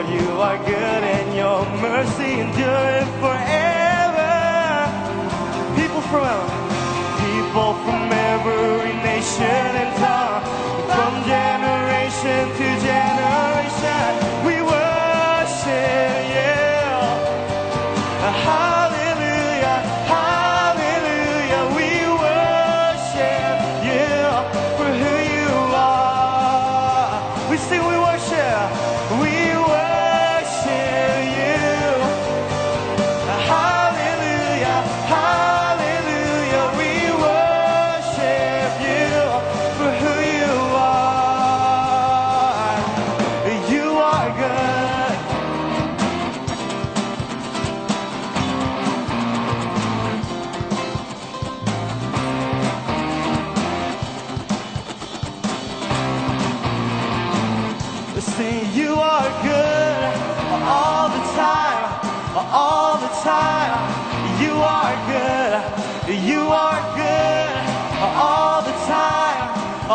Lord, you are good and your mercy endures forever. People from people from every nation and tongue, from generation to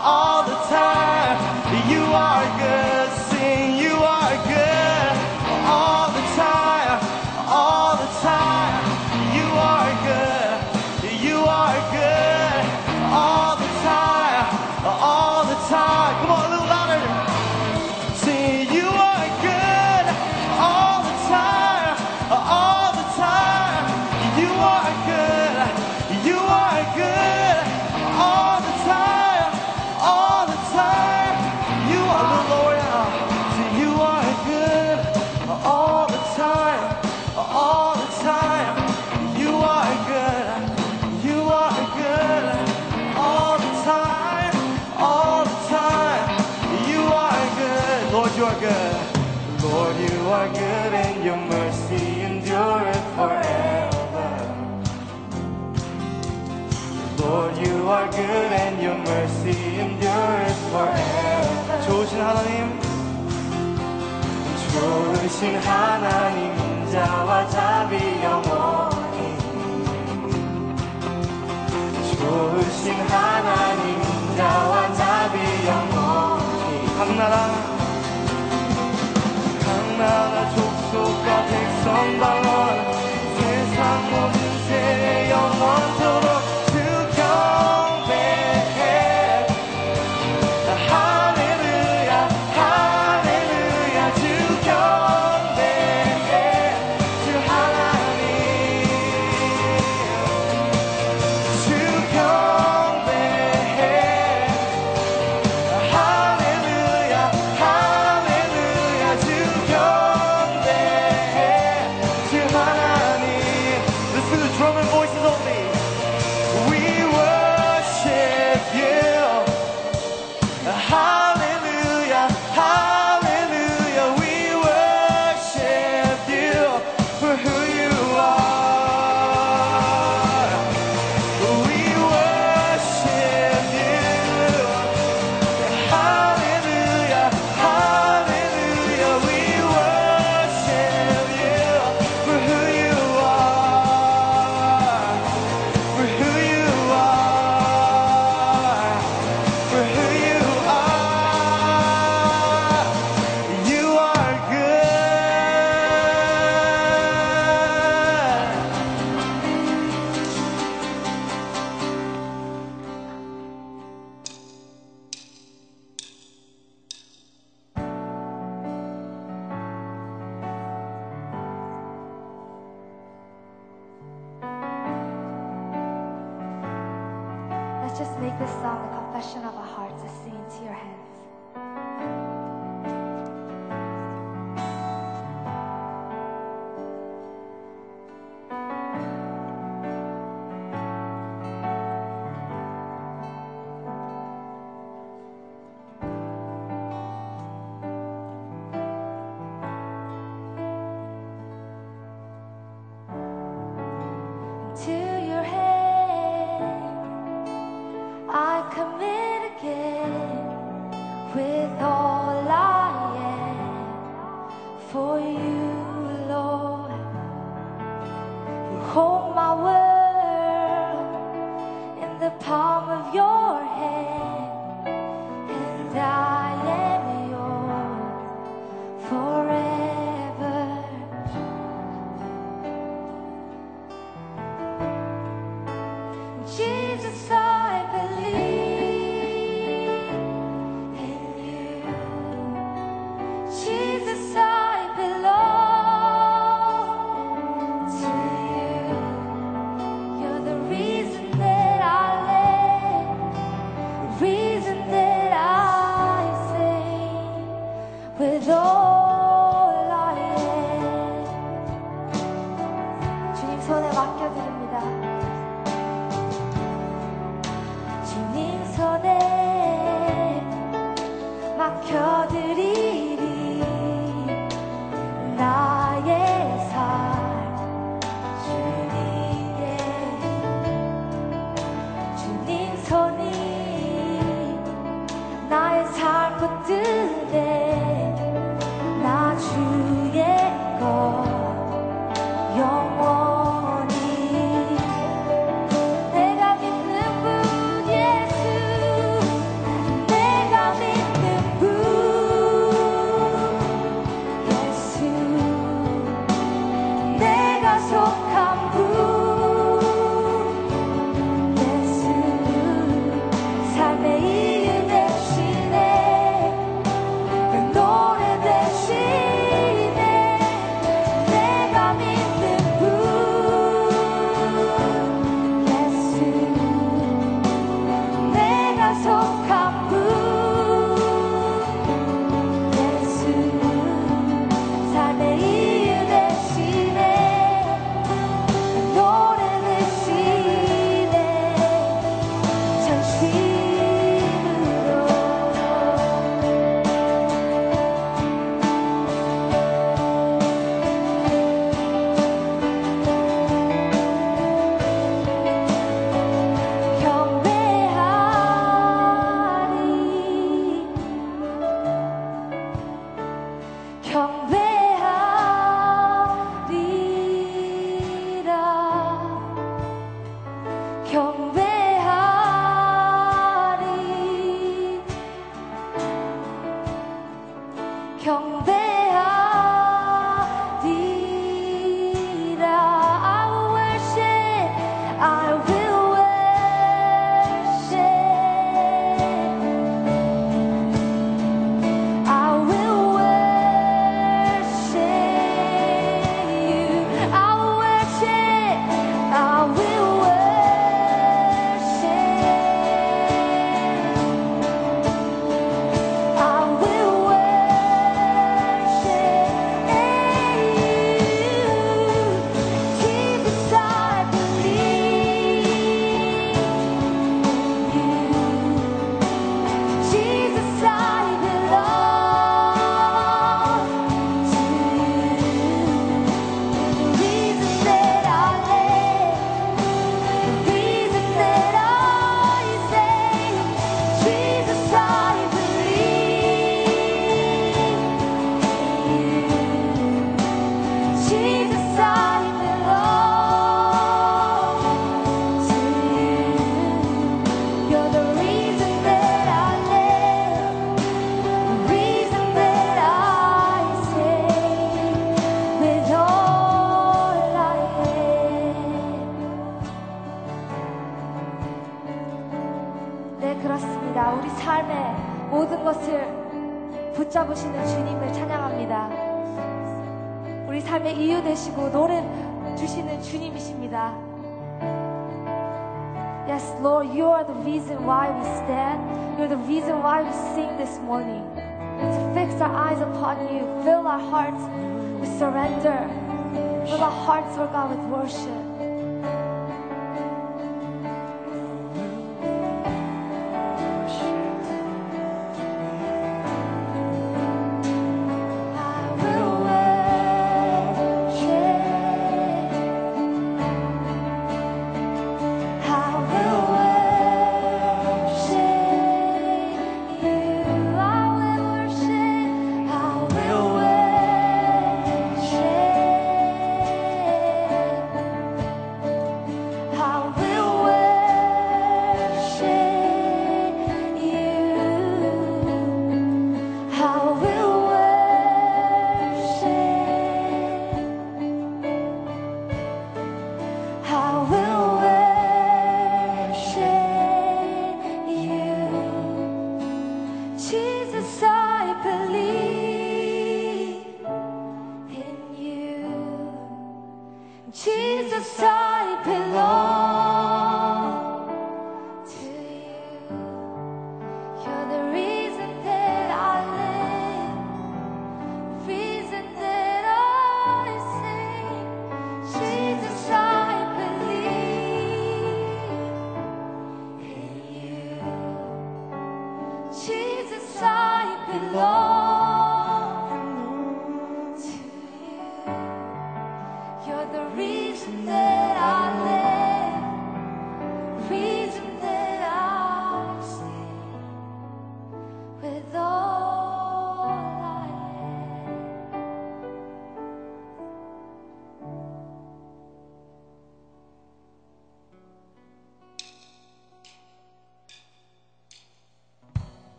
all the time. 하나님 좋으신 하나님 자와 자비 영원히. 좋으신 하나님 자와 자비 영원히. 한나라 한나라 족속과 백성 방언 세상 모든 세대 영원토록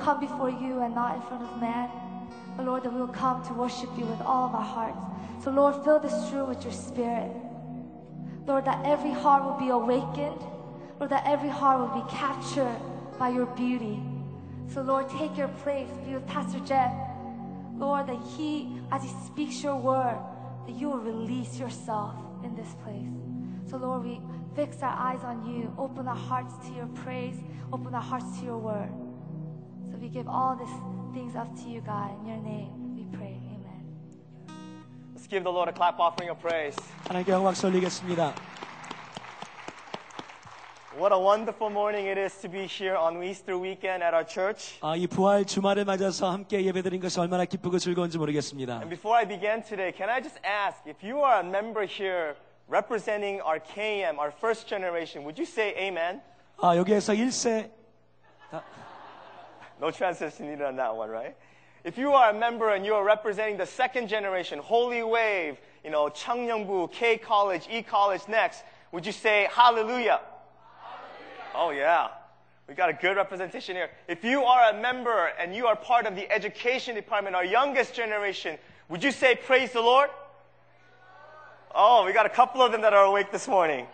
come before you and not in front of man. But Lord, that we will come to worship you with all of our hearts. So, Lord, fill this room with your spirit. Lord, that every heart will be awakened. Lord, that every heart will be captured by your beauty. So, Lord, take your place. Be with Pastor Jeff. Lord, that he, as he speaks your word, that you will release yourself in this place. So, Lord, we fix our eyes on you. Open our hearts to your praise. Open our hearts to your word So we give all these things up to you, God. In your name, we pray. Amen. Let's give the Lord a clap offering of praise. 하나님께 영광 올리겠습니다. What a wonderful morning it is to be here on Easter weekend at our church. 아, 이 부활 주말을 맞아서 함께 예배드린 것이 얼마나 기쁘고 즐거운지 모르겠습니다. And before I begin today, can I just ask if you are a member here representing our KM, our first generation, would you say amen? 아, 여기에서 1세 no translation needed on that one, right? If you are a member and you are representing the second generation, Holy Wave, you know, Changnyeongbu, K College, E College next, would you say hallelujah? Hallelujah? Oh yeah. We got a good representation here. If you are a member and you are part of the education department, our youngest generation, would you say praise the Lord? Oh, we got a couple of them that are awake this morning.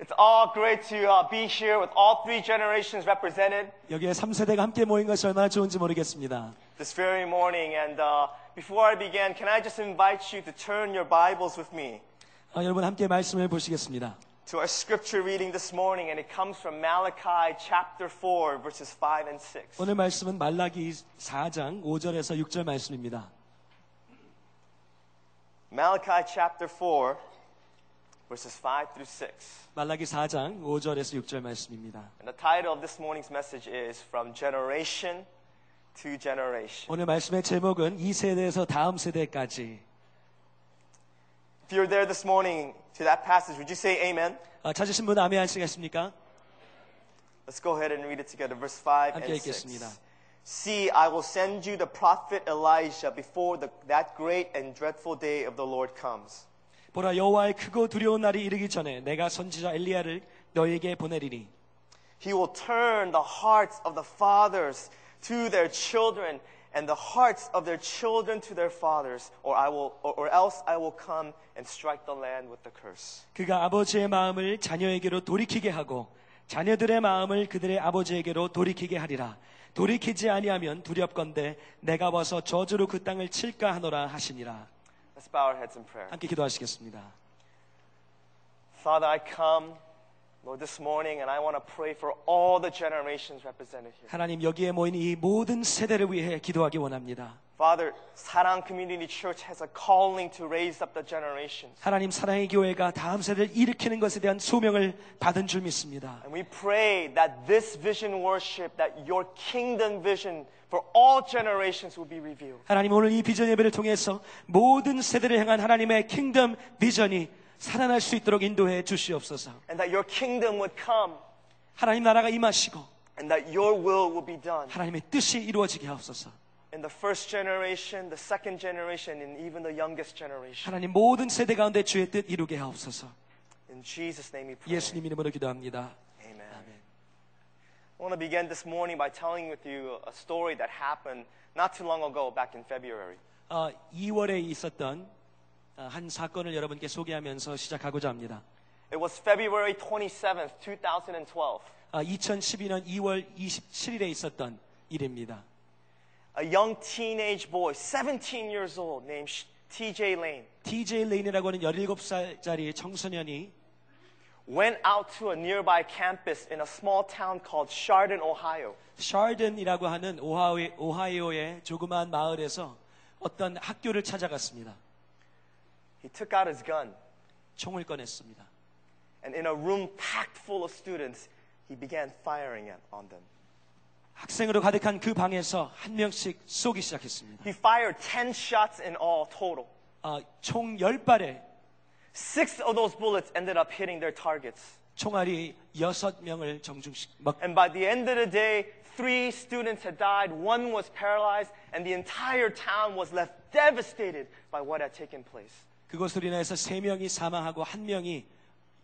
It's all great to uh, be here with all three generations represented. 여기에 3세대가 함께 모인 것이 얼마나 좋은지 모르겠습니다. this very morning. And uh, before I begin, can I just invite you to turn your Bibles with me 아, 여러분 함께 말씀을 보시겠습니다. to our scripture reading this morning, and it comes from Malachi chapter 4, verses 5 and 6. 오늘 말씀은 말라기 4장 5절에서 6절 말씀입니다. Malachi chapter 4, verses 5 through 6. 말라기 4장 5절에서 6절 말씀입니다. And the title of this morning's message is From Generation to Generation. 오늘 말씀의 제목은 이 세대에서 다음 세대까지. If you're there this morning to that passage, would you say amen? 아, 찾으신 분 아멘 하시겠습니까? Let's go ahead and read it together. Verse 5 함께 and 6. 읽겠습니다. See, I will send you the prophet Elijah before the, that great and dreadful day of the Lord comes. 보라 여호와의 크고 두려운 날이 이르기 전에 내가 선지자 엘리야를 너에게 보내리니 He will turn the hearts of the fathers to their children and the hearts of their children to their fathers, or, I will, or, or else I will come and strike the land with the curse. 그가 아버지의 마음을 자녀에게로 돌이키게 하고 자녀들의 마음을 그들의 아버지에게로 돌이키게 하리라. 돌이키지 아니하면 두렵건대 내가 와서 저주로 그 땅을 칠까 하노라 하시니라. Let's bow our heads in prayer. 함께 기도하시겠습니다. Father, I come, Lord, this morning, and I want to pray for all the generations represented here. 하나님 여기에 모인 이 모든 세대를 위해 기도하기 원합니다. Father, Sarang Community Church has a calling to raise up the generations. 하나님 사랑의 교회가 다음 세대를 일으키는 것에 대한 소명을 받은 줄 믿습니다. And we pray that this vision worship, that your kingdom vision for all generations will be revealed. 하나님 오늘 이 비전 예배를 통해서 모든 세대를 향한 하나님의 킹덤 비전이 살아날 수 있도록 인도해 주시옵소서. And that your kingdom would come 하나님 나라가 임하시고 and that your will will be done. 하나님의 뜻이 이루어지게 하옵소서. In the first generation, the second generation, and even the youngest generation. 하나님 모든 세대 가운데 주의 뜻 이루게 하옵소서. In Jesus' name we pray. 예수님 이름으로 기도합니다. Amen. I want to begin this morning by telling with you a story that happened not too long ago, back in February. 어, 2월에 있었던 어, 한 사건을 여러분께 소개하면서 시작하고자 합니다. It was February 27th, 2012. 어, 2012년 2월 27일에 있었던 일입니다. A young teenage boy, 17 years old, named Sh- TJ Lane, TJ 레인이라고 하는 17살짜리 청소년이 went out to a nearby campus in a small town called Chardon, Ohio. 샤든이라고 하는 오하이, 오하이오의 조그마한 마을에서 어떤 학교를 찾아갔습니다. He took out his gun, 총을 꺼냈습니다. and in a room packed full of students, he began firing at, on them. 학생으로 가득한 그 방에서 한 명씩 쏘기 시작했습니다. He fired 10 shots in all total. 아, 총 10발에 Six of those bullets ended up hitting their targets. 총알이 6명을 정중식 막 And by the end of the day, three students had died, one was paralyzed, and the entire town was left devastated by what had taken place. 그것으로 인해서 3명이 사망하고 1명이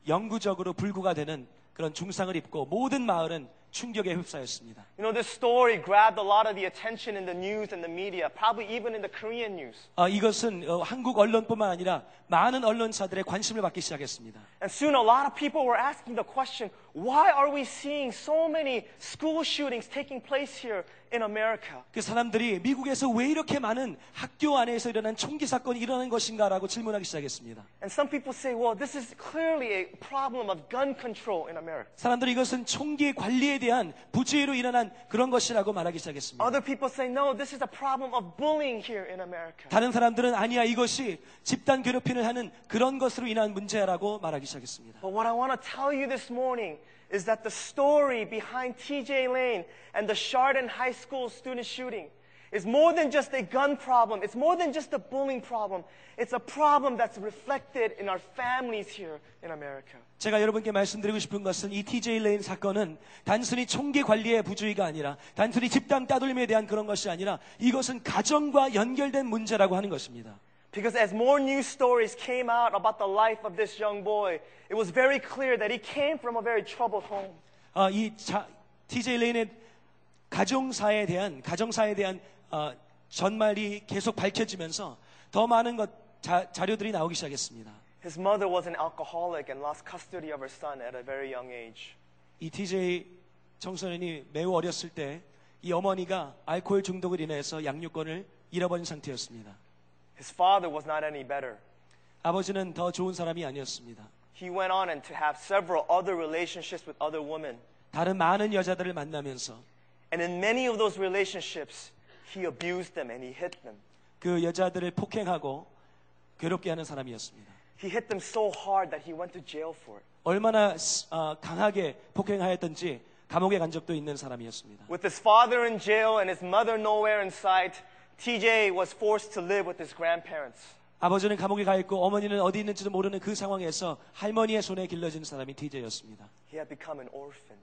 영구적으로 불구가 되는 그런 중상을 입고 모든 마을은 충격에 휩싸였습니다. You know, this story grabbed a lot of the attention in the news and the media, probably even in the Korean news. 아, 이것은 어, 한국 언론뿐만 아니라 많은 언론사들의 관심을 받기 시작했습니다. And soon a lot of people were asking the question, why are we seeing so many school shootings taking place here in America? 그 사람들이 미국에서 왜 이렇게 많은 학교 안에서 일어난 총기 사건이 일어나는 것인가라고 질문하기 시작했습니다. And some people say, well, this is clearly a problem of gun control in America. 사람들이 이것은 총기 관리에 대한 부주의로 일어난 그런 것이라고 말하기 시작했습니다. Other people say, no, this is a problem of bullying here in America. 다른 사람들은 아니야 이것이 집단 괴롭힘을 하는 그런 것으로 인한 문제라고 말하기 시작했습니다. But what I want to tell you this morning is that the story behind TJ Lane and the Chardon High School student shooting is more than just a gun problem. It's more than just a bullying problem. It's a problem that's reflected in our families here in America. 제가 여러분께 말씀드리고 싶은 것은 이 TJ 레인 사건은 단순히 총기 관리의 부주의가 아니라 단순히 집단 따돌림에 대한 그런 것이 아니라 이것은 가정과 연결된 문제라고 하는 것입니다. Because as more news stories came out about the life of this young boy, it was very clear that he came from a very troubled home. 아, 이 자, TJ 레인의 가정사에 대한 가정사에 대한 어, 전말이 계속 밝혀지면서 더 많은 것 자, 자료들이 나오기 시작했습니다. His mother was an alcoholic and lost custody of her son at a very young age. 이 TJ 청소년이 매우 어렸을 때 이 어머니가 알코올 중독을 인해서 양육권을 잃어버린 상태였습니다. His father was not any better. 아버지는 더 좋은 사람이 아니었습니다. He went on and to have several other relationships with other women. 다른 많은 여자들을 만나면서 And in many of those relationships, he abused them and he hit them. 그 여자들을 폭행하고 괴롭게 하는 사람이었습니다. He hit them so hard that he went to jail for it. 얼마나 어, 강하게 폭행하였던지 감옥에 간 적도 있는 사람이었습니다. With his father in jail and his mother nowhere in sight, TJ was forced to live with his grandparents. 아버지는 감옥에 가 있고 어머니는 어디 있는지도 모르는 그 상황에서 할머니의 손에 길러진 사람이 TJ였습니다. He had become an orphan.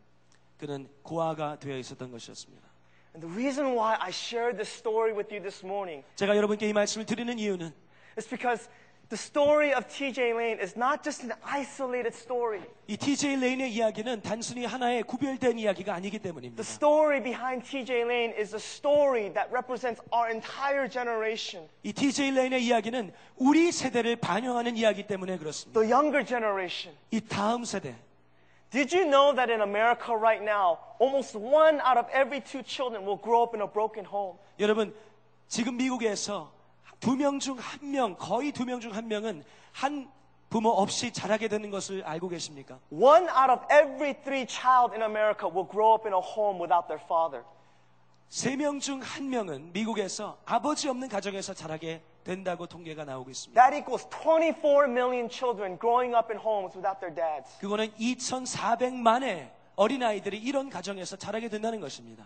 그는 고아가 되어 있었던 것이었습니다. And the reason why I shared this story with you this morning 제가 여러분께 이 말씀을 드리는 이유는 is because the story of TJ Lane is not just an isolated story. 이 TJ 레인의 이야기는 단순히 하나의 구별된 이야기가 아니기 때문입니다. The story behind TJ Lane is a story that represents our entire generation, 이 TJ 레인의 이야기는 우리 세대를 반영하는 이야기 때문에 그렇습니다. the younger generation. 이 다음 세대, Did you know that in America right now, almost one out of every two children will grow up in a broken home? 여러분 지금 미국에서 두 명 중 한 명, 거의 두 명 중 한 명은 한 부모 없이 자라게 되는 것을 알고 계십니까? One out of every three child in America will grow up in a home without their father. 세 명 중 한 명은 미국에서 아버지 없는 가정에서 자라게 된다고 통계가 나오고 있습니다. That equals 24 million children growing up in homes without their dads. 그거는 2,400만의 어린아이들이 이런 가정에서 자라게 된다는 것입니다.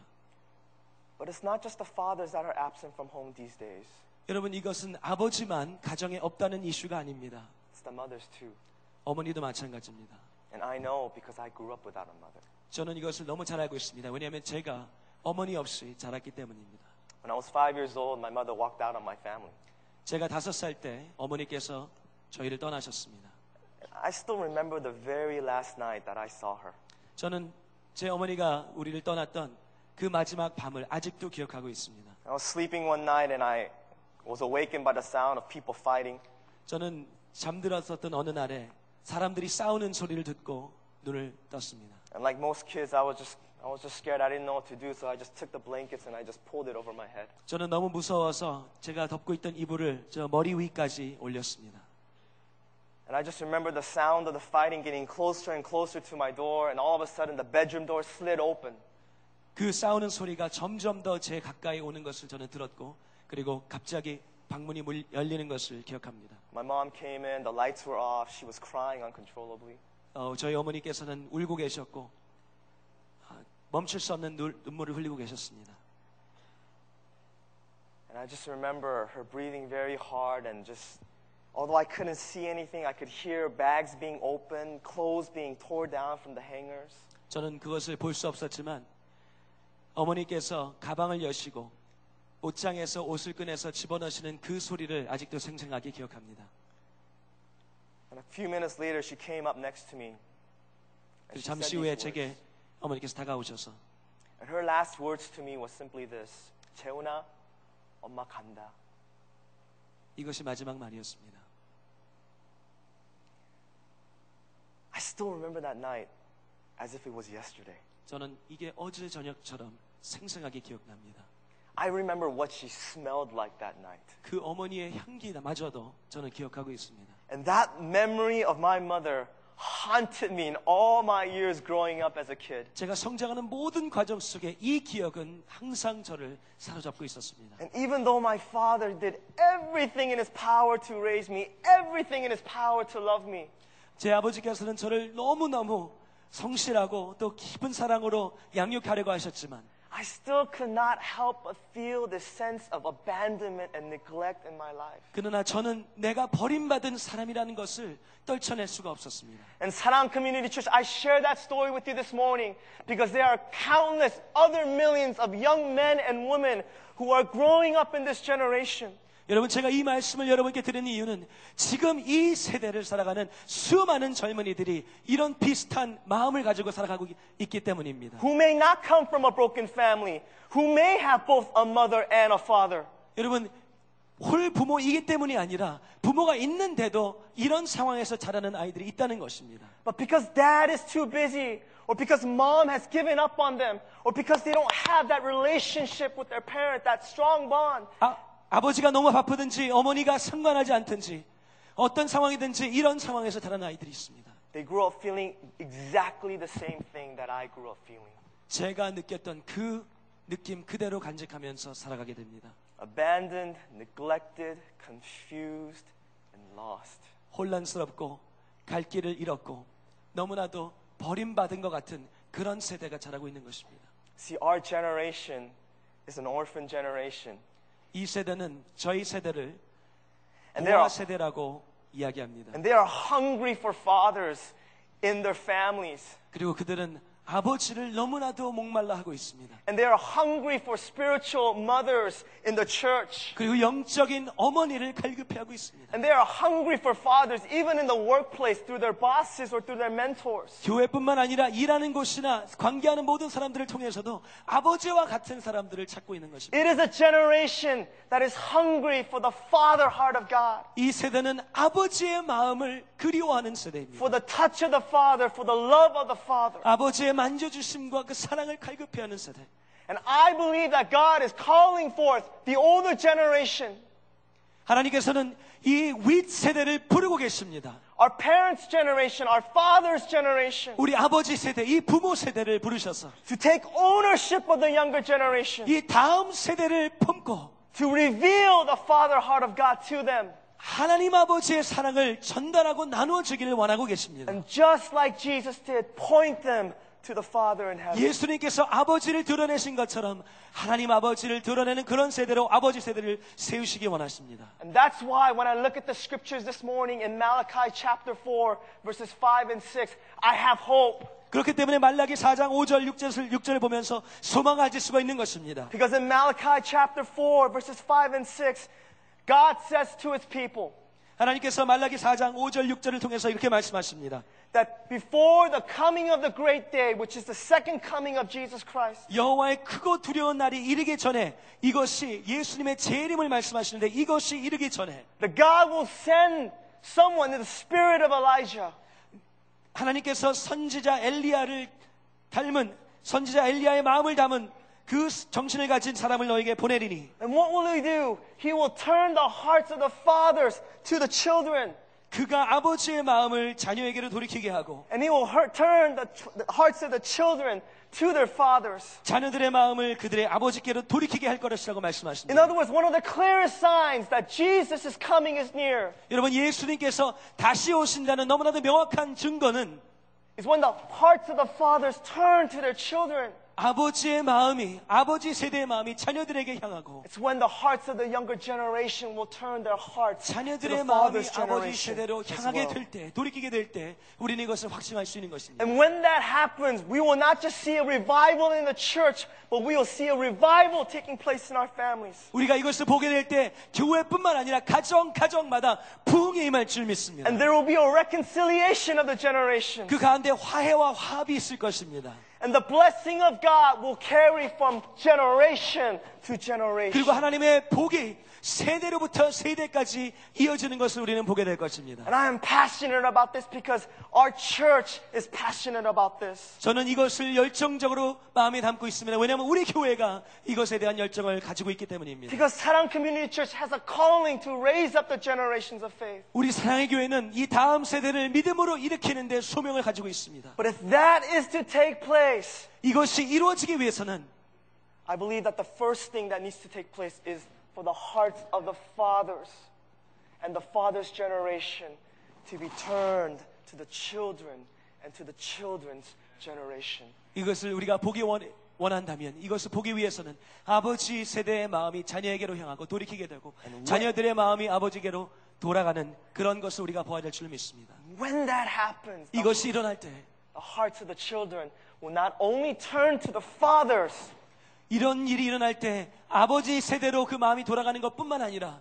But it's not just the fathers that are absent from home these days. 여러분 이것은 아버지만 가정에 없다는 이슈가 아닙니다. It's the mothers too. 어머니도 마찬가지입니다. And I know because I grew up without a mother. 저는 이것을 너무 잘 알고 있습니다. 왜냐하면 제가 어머니 없이 자랐기 때문입니다. When I was five years old, my mother walked out on my family. 제가 다섯 살 때 어머니께서 저희를 떠나셨습니다. I still remember the very last night that I saw her. 저는 제 어머니가 우리를 떠났던 그 마지막 밤을 아직도 기억하고 있습니다. I was sleeping one night and I was awakened by the sound of people fighting. 저는 잠들었었던 어느 날에 사람들이 싸우는 소리를 듣고 눈을 떴습니다. And like most kids, I was just I was just scared. I didn't know what to do, so I just took the blankets and I just pulled it over my head. 저는 너무 무서워서 제가 덮고 있던 이불을 저 머리 위까지 올렸습니다. And I just remember the sound of the fighting getting closer and closer to my door, and all of a sudden the bedroom door slid open. 그 싸우는 소리가 점점 더 제 가까이 오는 것을 저는 들었고 그리고 갑자기 방문이 물- 열리는 것을 기억합니다. My mom came in, the lights were off, she was crying uncontrollably. 어, 저희 어머니께서는 울고 계셨고 아, 멈출 수 없는 눈, 눈물을 흘리고 계셨습니다. And I just remember her breathing very hard and just, although I couldn't see anything, I could hear bags being opened, clothes being torn down from the hangers. 저는 그것을 볼 수 없었지만 어머니께서 가방을 여시고 옷장에서 옷을 꺼내서 집어넣으시는 그 소리를 아직도 생생하게 기억합니다. And a few minutes later, she came up next to me. And 잠시 후에 제게. 어머니께서 다가오셔서 And her last words to me was simply this 재훈아, 엄마 간다. 이것이 마지막 말이었습니다. I still remember that night as if it was yesterday. 저는 이게 어제 저녁처럼 생생하게 기억납니다. I remember what she smelled like that night. 그 어머니의 향기마저도 저는 기억하고 있습니다. And that memory of my mother haunted me in all my years growing up as a kid. 제가 성장하는 모든 과정 속에 이 기억은 항상 저를 사로잡고 있었습니다. And even though my father did everything in his power to raise me, everything in his power to love me, 제 아버지께서는 저를 너무너무 성실하고 또 깊은 사랑으로 양육하려고 하셨지만 I still could not help but feel this sense of abandonment and neglect in my life. 그러나 저는 내가 버림받은 사람이라는 것을 떨쳐낼 수가 없었습니다. And Sarang Community Church, I share that story with you this morning because there are countless other millions of young men and women who are growing up in this generation. 여러분 제가 이 말씀을 여러분께 드리는 이유는 지금 이 세대를 살아가는 수많은 젊은이들이 이런 비슷한 마음을 가지고 살아가고 있기 때문입니다. who may not come from a broken family, who may have both a mother and a father. 여러분 홀 부모이기 때문이 아니라 부모가 있는데도 이런 상황에서 자라는 아이들이 있다는 것입니다. But because dad is too busy, or because mom has given up on them, or because they don't have that relationship with their parent, that strong bond, 아, 아버지가 너무 바쁘든지 어머니가 상관하지 않든지 어떤 상황이든지 이런 상황에서 자라는 아이들이 있습니다. they grew up feeling exactly the same thing that I grew up feeling. 제가 느꼈던 그 느낌 그대로 간직하면서 살아가게 됩니다. Abandoned, neglected, confused, and lost. 혼란스럽고 갈 길을 잃었고 너무나도 버림받은 것 같은 그런 세대가 자라고 있는 것입니다. See, our generation is an orphan generation. 이 세대는 저희 세대를 고아 세대라고 이야기합니다. and they are hungry for fathers in their families. 그리고 그들은 아버지를 너무나도 목말라 하고 있습니다. And they are hungry for spiritual mothers in the church. 그리고 영적인 어머니를 갈급해하고 있습니다. And they are hungry for fathers even in the workplace through their bosses or through their mentors. 교회뿐만 아니라 일하는 곳이나 관계하는 모든 사람들을 통해서도 아버지와 같은 사람들을 찾고 있는 것입니다. It is a generation that is hungry for the father heart of God, 이 세대는 아버지의 마음을 그리워하는 세대입니다. for the touch of the father, for the love of the father. 아버지의 만져주심과 그 사랑을 갈급해하는 세대. And I believe that God is calling forth the older generation 하나님께서는 이 윗세대를 부르고 계십니다. Our parents' generation, our father's generation, 우리 아버지 세대, 이 부모 세대를 부르셔서 to take ownership of the younger generation, 이 다음 세대를 품고 to reveal the father heart of God to them. 하나님 아버지의 사랑을 전달하고 나누어 주기를 원하고 계십니다. And just like Jesus did, point them to the Father in heaven. 예수님께서 아버지를 드러내신 것처럼 하나님 아버지를 드러내는 그런 세대로 아버지 세대를 세우시기 원하십니다. And that's why when I look at the scriptures this morning in Malachi chapter 4, verses 5 and 6, I have hope. 그렇기 때문에 말라기 4장 5절 6절 6절을 보면서 소망을 가질 수가 있는 것입니다. Because in Malachi chapter 4, verses 5 and 6, God says to his people 하나님께서 말라기 4장 5절 6절을 통해서 이렇게 말씀하십니다. That before the coming of the great day, which is the second coming of Jesus Christ, 여호와의 크고 두려운 날이 이르기 전에 이것이 예수님의 재림을 말씀하시는데 이것이 이르기 전에 that God will send someone in the spirit of Elijah 하나님께서 선지자 엘리야를 닮은 선지자 엘리야의 마음을 담은 그 정신을 가진 사람을 너에게 보내리니 And what will he do? He will turn the hearts of the fathers to the children. 그가 아버지의 마음을 자녀에게로 돌이키게 하고 And he will hurt, turn the, the hearts of the children to their fathers. 자녀들의 마음을 그들의 아버지께로 돌이키게 할 것이라고 In 말씀하십니다. other words, one of the clearest signs that Jesus is coming is near 여러분 예수님께서 다시 오신다는 너무나도 명확한 증거는 is when the hearts of the fathers turn to their children. 아버지의 마음이 아버지 세대의 마음이 자녀들에게 향하고 It's when the hearts of the younger generation will turn their hearts 자녀들의 the 마음이 father's 아버지. 세대로 향하게 well. 될 때, 돌이키게 될 때, 우리는 이것을 확증할 수 있는 것입니다. And when that happens, we will not just see a revival in the church, but we will see a revival taking place in our families. 우리가 이것을 보게 될 때, 교회뿐만 아니라 가정, 가정마다 부흥이 임할 줄 믿습니다. And there will be a reconciliation of the generation. 그 가운데 화해와 화합이 있을 것입니다. And the blessing of God will carry from generation. 그리고 하나님의 복이 세대로부터 세대까지 이어지는 것을 우리는 보게 될 것입니다. And I am passionate about this because our church is passionate about this. 저는 이것을 열정적으로 마음에 담고 있습니다. 왜냐하면 우리 교회가 이것에 대한 열정을 가지고 있기 때문입니다. Because Sarang Community Church has a calling to raise up the generations of faith. 우리 사랑의 교회는 이 다음 세대를 믿음으로 일으키는 데 소명을 가지고 있습니다. But if that is to take place, 이것이 이루어지기 위해서는 I believe that the first thing that needs to take place is for the hearts of the fathers and the fathers' generation to be turned to the children and to the children's generation. 이것을 우리가 보기 원, 원한다면 이것을 보기 위해서는 아버지 세대의 마음이 자녀에게로 향하고 돌이키게 되고 자녀들의 마음이 아버지에게로 돌아가는 그런 것을 우리가 보아야 될 줄 믿습니다. When that happens, the, 이것이 일어날 때 the hearts of the children will not only turn to the fathers, 이런 일이 일어날 때 아버지 세대로 그 마음이 돌아가는 것뿐만 아니라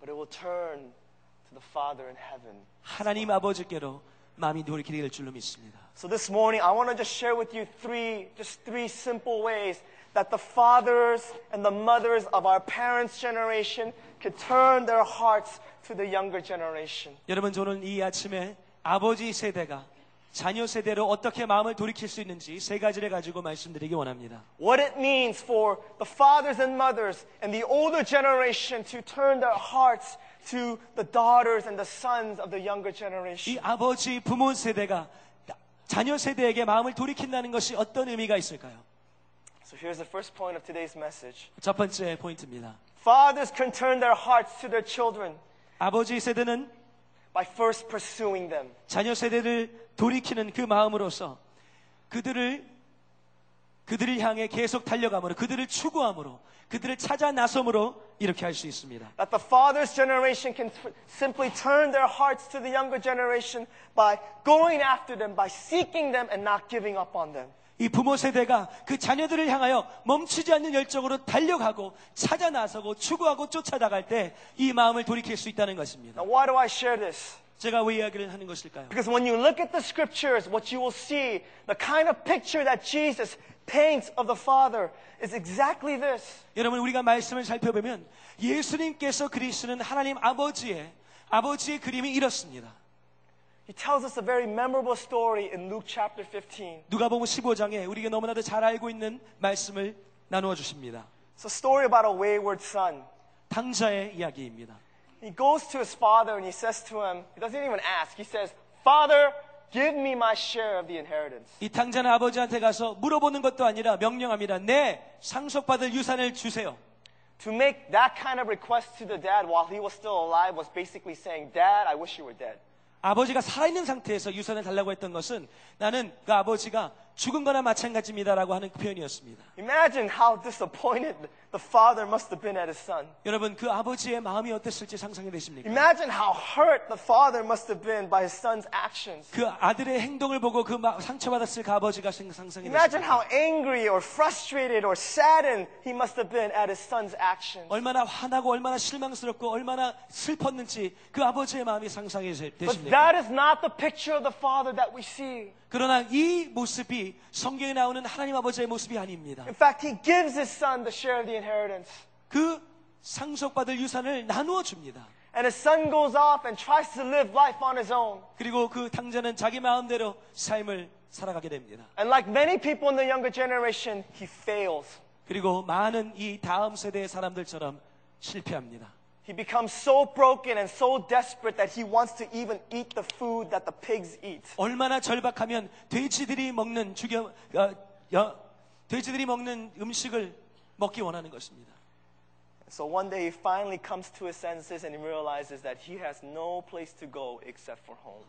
but it will turn to the Father in heaven. 하나님 아버지께로 마음이 돌이키게 될 줄로 믿습니다. So this morning, I want to just share with you three, just three simple ways that the fathers and the mothers of our parents' generation could turn their hearts to the younger generation. 여러분 저는 이 아침에 아버지 세대가 자녀 세대로 어떻게 마음을 돌이킬 수 있는지 세 가지를 가지고 말씀드리기 원합니다. What it means for the fathers and mothers and the older generation to turn their hearts to the daughters and the sons of the younger 이 generation. 아버지 부모 세대가 자녀 세대에게 마음을 돌이킨다는 것이 어떤 의미가 있을까요? So here's the first point of today's message. 첫 번째 포인트입니다. Fathers can turn their hearts to their children 아버지 세대는 by first pursuing them. 자녀 세대를 돌이키는 그 마음으로서 그들을 그들을 향해 계속 달려감으로 그들을 추구함으로 그들을 찾아 나섬으로 이렇게 할 수 있습니다. That the father's generation can simply turn their hearts to the younger generation by going after them, by seeking them and not giving up on them. 이 부모 세대가 그 자녀들을 향하여 멈추지 않는 열정으로 달려가고 찾아 나서고 추구하고 쫓아나갈 때 이 마음을 돌이킬 수 있다는 것입니다. Now, why do I share this? 제가 왜 이야기를 하는 것일까요? Because when you look at the scriptures, what you will see, the kind of picture that Jesus paints of the Father is exactly this. 여러분 우리가 말씀을 살펴보면 예수님께서 그리시는 하나님 아버지의 아버지의 그림이 이렇습니다. He tells us a very memorable story in Luke chapter 15. 누가복음 15장에 우리가 너무나도 잘 알고 있는 말씀을 나누어 주십니다. It's a story about a wayward son. 당자의 이야기입니다. He goes to his father and he says to him, he doesn't even ask, he says, Father, give me my share of the inheritance. 이 당자는 아버지한테 가서 물어보는 것도 아니라 명령합니다. 내 상속받을 유산을 주세요. To make that kind of request to the dad while he was still alive was basically saying, Dad, I wish you were dead. 아버지가 살아있는 상태에서 유산을 달라고 했던 것은 나는 그 아버지가 죽은 거나 마찬가지입니다라고 하는 그 표현이었습니다. Imagine how disappointed the father must have been at his son. 여러분 그 아버지의 마음이 어땠을지 상상이 되십니까? Imagine how hurt the father must have been by his son's actions. 그 아들의 행동을 보고 그 마- 상처받았을 그 아버지가 생- 상상이 Imagine 되십니까? how angry or frustrated or saddened he must have been at his son's actions. 얼마나 화나고 얼마나 실망스럽고 얼마나 슬펐는지 그 아버지의 마음이 상상이 되- But 되십니까? that is not the picture of the father that we see. 그러나 이 모습이 성경에 나오는 하나님 아버지의 모습이 아닙니다. In fact, he gives his son the share of the inheritance. 그 상속받을 유산을 나누어 줍니다. And his son goes off and tries to live life on his own. 그리고 그 당자는 자기 마음대로 삶을 살아가게 됩니다. And like many people in the younger generation, he fails. 그리고 많은 이 다음 세대의 사람들처럼 실패합니다. He becomes so broken and so desperate that he wants to even eat the food that the pigs eat. 얼마나 절박하면 돼지들이 먹는 죽여 어, 여- 돼지들이 먹는 음식을 먹기 원하는 것입니다. So one day he finally comes to his senses and he realizes that he has no place to go except for home.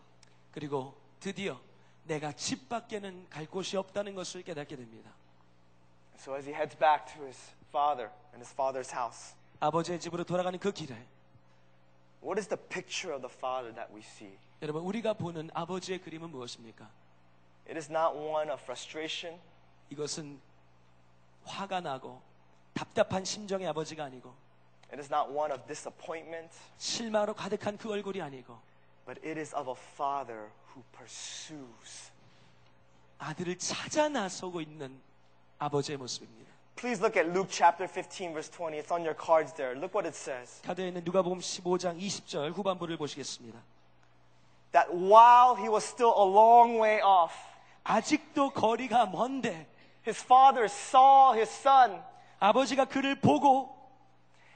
그리고 드디어 내가 집 밖에는 갈 곳이 없다는 것을 깨닫게 됩니다. So as he heads back to his father and his father's house, 아버지의 집으로 돌아가는 그 길에 what is the picture of the father that we see? 여러분 우리가 보는 아버지의 그림은 무엇입니까? It is not one of frustration. 이것은 화가 나고 답답한 심정의 아버지가 아니고 It is not one of disappointment, 실망으로 가득한 그 얼굴이 아니고 but it is of a father who pursues. 아들을 찾아 나서고 있는 아버지의 모습입니다. Please look at Luke chapter 15 verse 20. It's on your cards there. Look what it says. 카드에 있는 누가복음 15장 20절 후반부를 보시겠습니다. That while he was still a long way off, 아직도 거리가 먼데 his father saw his son 아버지가 그를 보고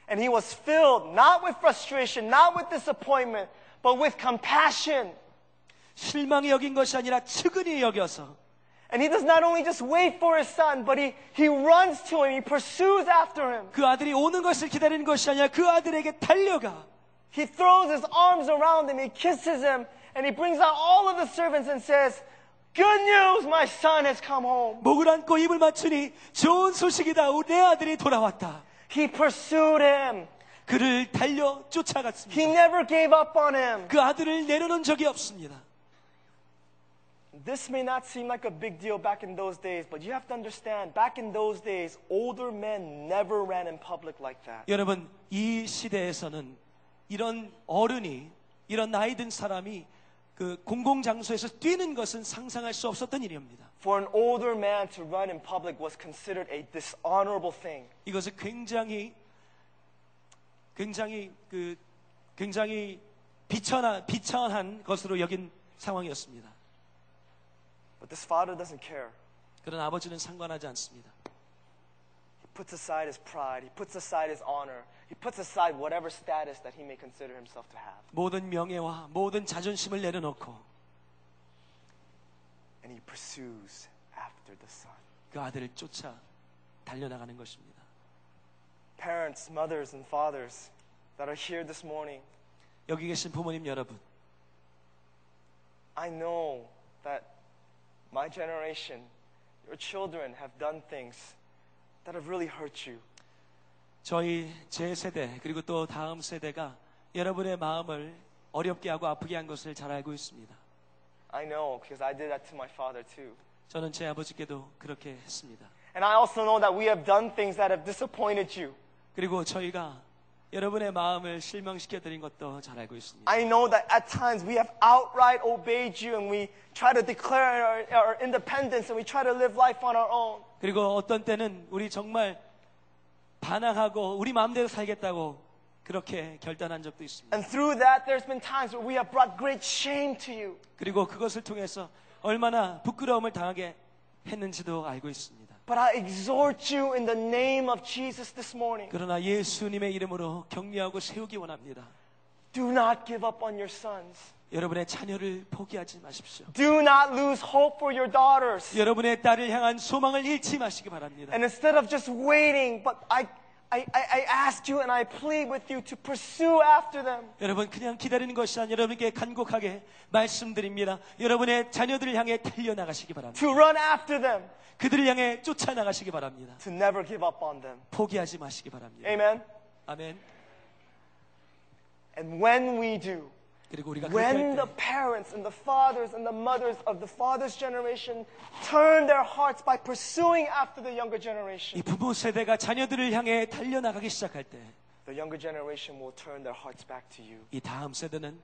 and he was filled not with frustration, not with disappointment, but with compassion. 실망이 여긴 것이 아니라 측은히 여겨서 And he does not only just wait for his son, but he, he runs to him, he pursues after him. 그 아들이 오는 것을 기다리는 것이 아니라 그 아들에게 달려가 He throws his arms around him, he kisses him, and he brings out all of the servants and says, Good news, my son has come home. 목을 안고 입을 맞추니 좋은 소식이다 우리 내 아들이 돌아왔다 He pursued him. 그를 달려 He 쫓아갔습니다 never gave up on him. 그 아들을 내려놓은 적이 없습니다 This may not seem like a big deal back in those days, but you have to understand, back in those days, older men never ran in public like that. 여러분 이 시대에서는 이런 어른이 이런 나이 든 사람이 그 공공 장소에서 뛰는 것은 상상할 수 없었던 일입니다 For an older man to run in public was considered a dishonorable thing. 이것을 굉장히 굉장히 그 굉장히 비천한 비천한 것으로 여긴 상황이었습니다. But this father doesn't care. 그러나 아버지는 상관하지 않습니다. He puts aside his pride, he puts aside his honor, he puts aside whatever status that he may consider himself to have. 모든 명예와 모든 자존심을 내려놓고 And he pursues after the son. 그 아들을 쫓아 달려나가는 것입니다. Parents, mothers, and fathers that are here this morning, 여기 계신 부모님 여러분, I know that my generation, your children have done things that have really hurt you. 저희 제 세대 그리고 또 다음 세대가 여러분의 마음을 어렵게 하고 아프게 한 것을 잘 알고 있습니다. I know because I did that to my father too. 저는 제 아버지께도 그렇게 했습니다. And I also know that we have done things that have disappointed you. 그리고 저희가 여러분의 마음을 실망시켜 드린 것도 잘 알고 있습니다. I know that at times we have outright obeyed you and we try to declare our, our independence and we try to live life on our own. 그리고 어떤 때는 우리 정말 반항하고 우리 마음대로 살겠다고 그렇게 결단한 적도 있습니다. And through that, there's been times where we have brought great shame to you. 그리고 그것을 통해서 얼마나 부끄러움을 당하게 했는지도 알고 있습니다. But I exhort you in the name of Jesus this morning. 그러나 예수님의 이름으로 격려하고 세우기 원합니다. Do not give up on your sons. 여러분의 자녀를 포기하지 마십시오. Do not lose hope for your daughters. 여러분의 딸을 향한 소망을 잃지 마시기 바랍니다. And instead of just waiting, but I, I, I, I ask you and I plead with you to pursue after them. 여러분 그냥 기다리는 것이 아니라 여러분께 간곡하게 말씀드립니다. 여러분의 자녀들을 향해 달려 나가시기 바랍니다. To run after them. 그들을 향해 쫓아 나가시기 바랍니다. To never give up on them. 포기하지 마시기 바랍니다. Amen. 아멘. And when we do, 그리고 우리가 그렇게 when 할 the 때, parents and the fathers and the mothers of the father's generation turn their hearts by pursuing after the younger generation, 이 부모 세대가 자녀들을 향해 달려나가기 시작할 때, the younger generation will turn their hearts back to you. 이 다음 세대는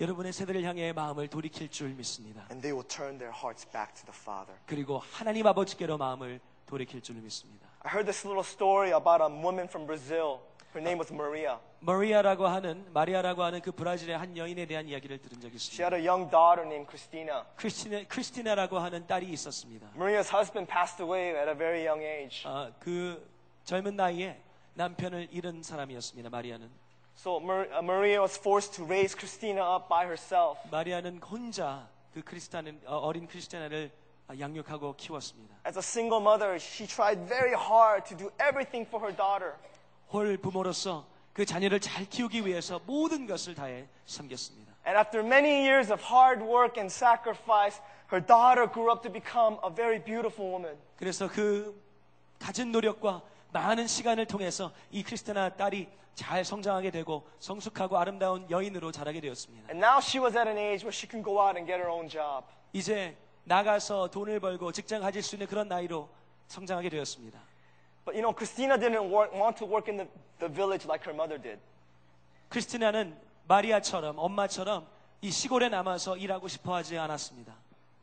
여러분의 세대를 향해 마음을 돌이킬 줄 믿습니다. And they will turn their hearts back to the Father. 그리고 하나님 아버지께로 마음을 돌이킬 줄 믿습니다. I heard this little story about a woman from Brazil. Her name was Maria. 머리아라고 하는 마리아라고 하는 그 브라질의 한 여인에 대한 이야기를 들은 적이 She 있습니다. had a young daughter named Christina. 크리스티나, 크리스티나라고 하는 딸이 있었습니다. Maria's husband passed away at a very young age. 아, 그 젊은 나이에 남편을 잃은 사람이었습니다. 마리아는 So Mar- uh, Maria was forced to raise Christina up by herself. 마리아는 혼자 그 크리스타는 어, 어린 크리스티나를 양육하고 키웠습니다. As a single mother, she tried very hard to do everything for her daughter. 홀 부모로서 그 자녀를 잘 키우기 위해서 모든 것을 다해 섬겼습니다. And after many years of hard work and sacrifice, her daughter grew up to become a very beautiful woman. 그래서 그 가진 노력과 많은 시간을 통해서 이 크리스티나 딸이 잘 성장하게 되고 성숙하고 아름다운 여인으로 자라게 되었습니다. And now she was at an age where she can go out and get her own job. 이제 나가서 돈을 벌고 직장 가질 수 있는 그런 나이로 성장하게 되었습니다. But you know, Christina didn't work, want to work in the, the village like her mother did. 크리스티나는 마리아처럼 엄마처럼 이 시골에 남아서 일하고 싶어 하지 않았습니다.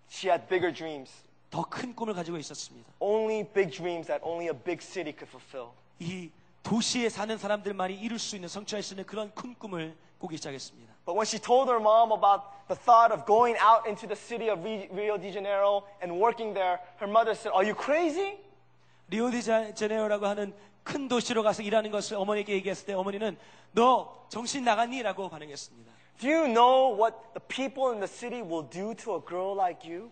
She had bigger dreams. 더 큰 꿈을 가지고 있었습니다. Only big dreams that only a big city could fulfill. 이 도시에 사는 사람들만이 이룰 수 있는 성취할 수 있는 그런 큰 꿈을 꾸기 시작했습니다. But when she told her mom about the thought of going out into the city of Ri- Rio de Janeiro and working there, her mother said, Are you crazy? 리오데자네이로라고 하는 큰 도시로 가서 일하는 것을 어머니에게 얘기했을 때 어머니는 너 정신 나갔니? 라고 반응했습니다. Do you know what the people in the city will do to a girl like you?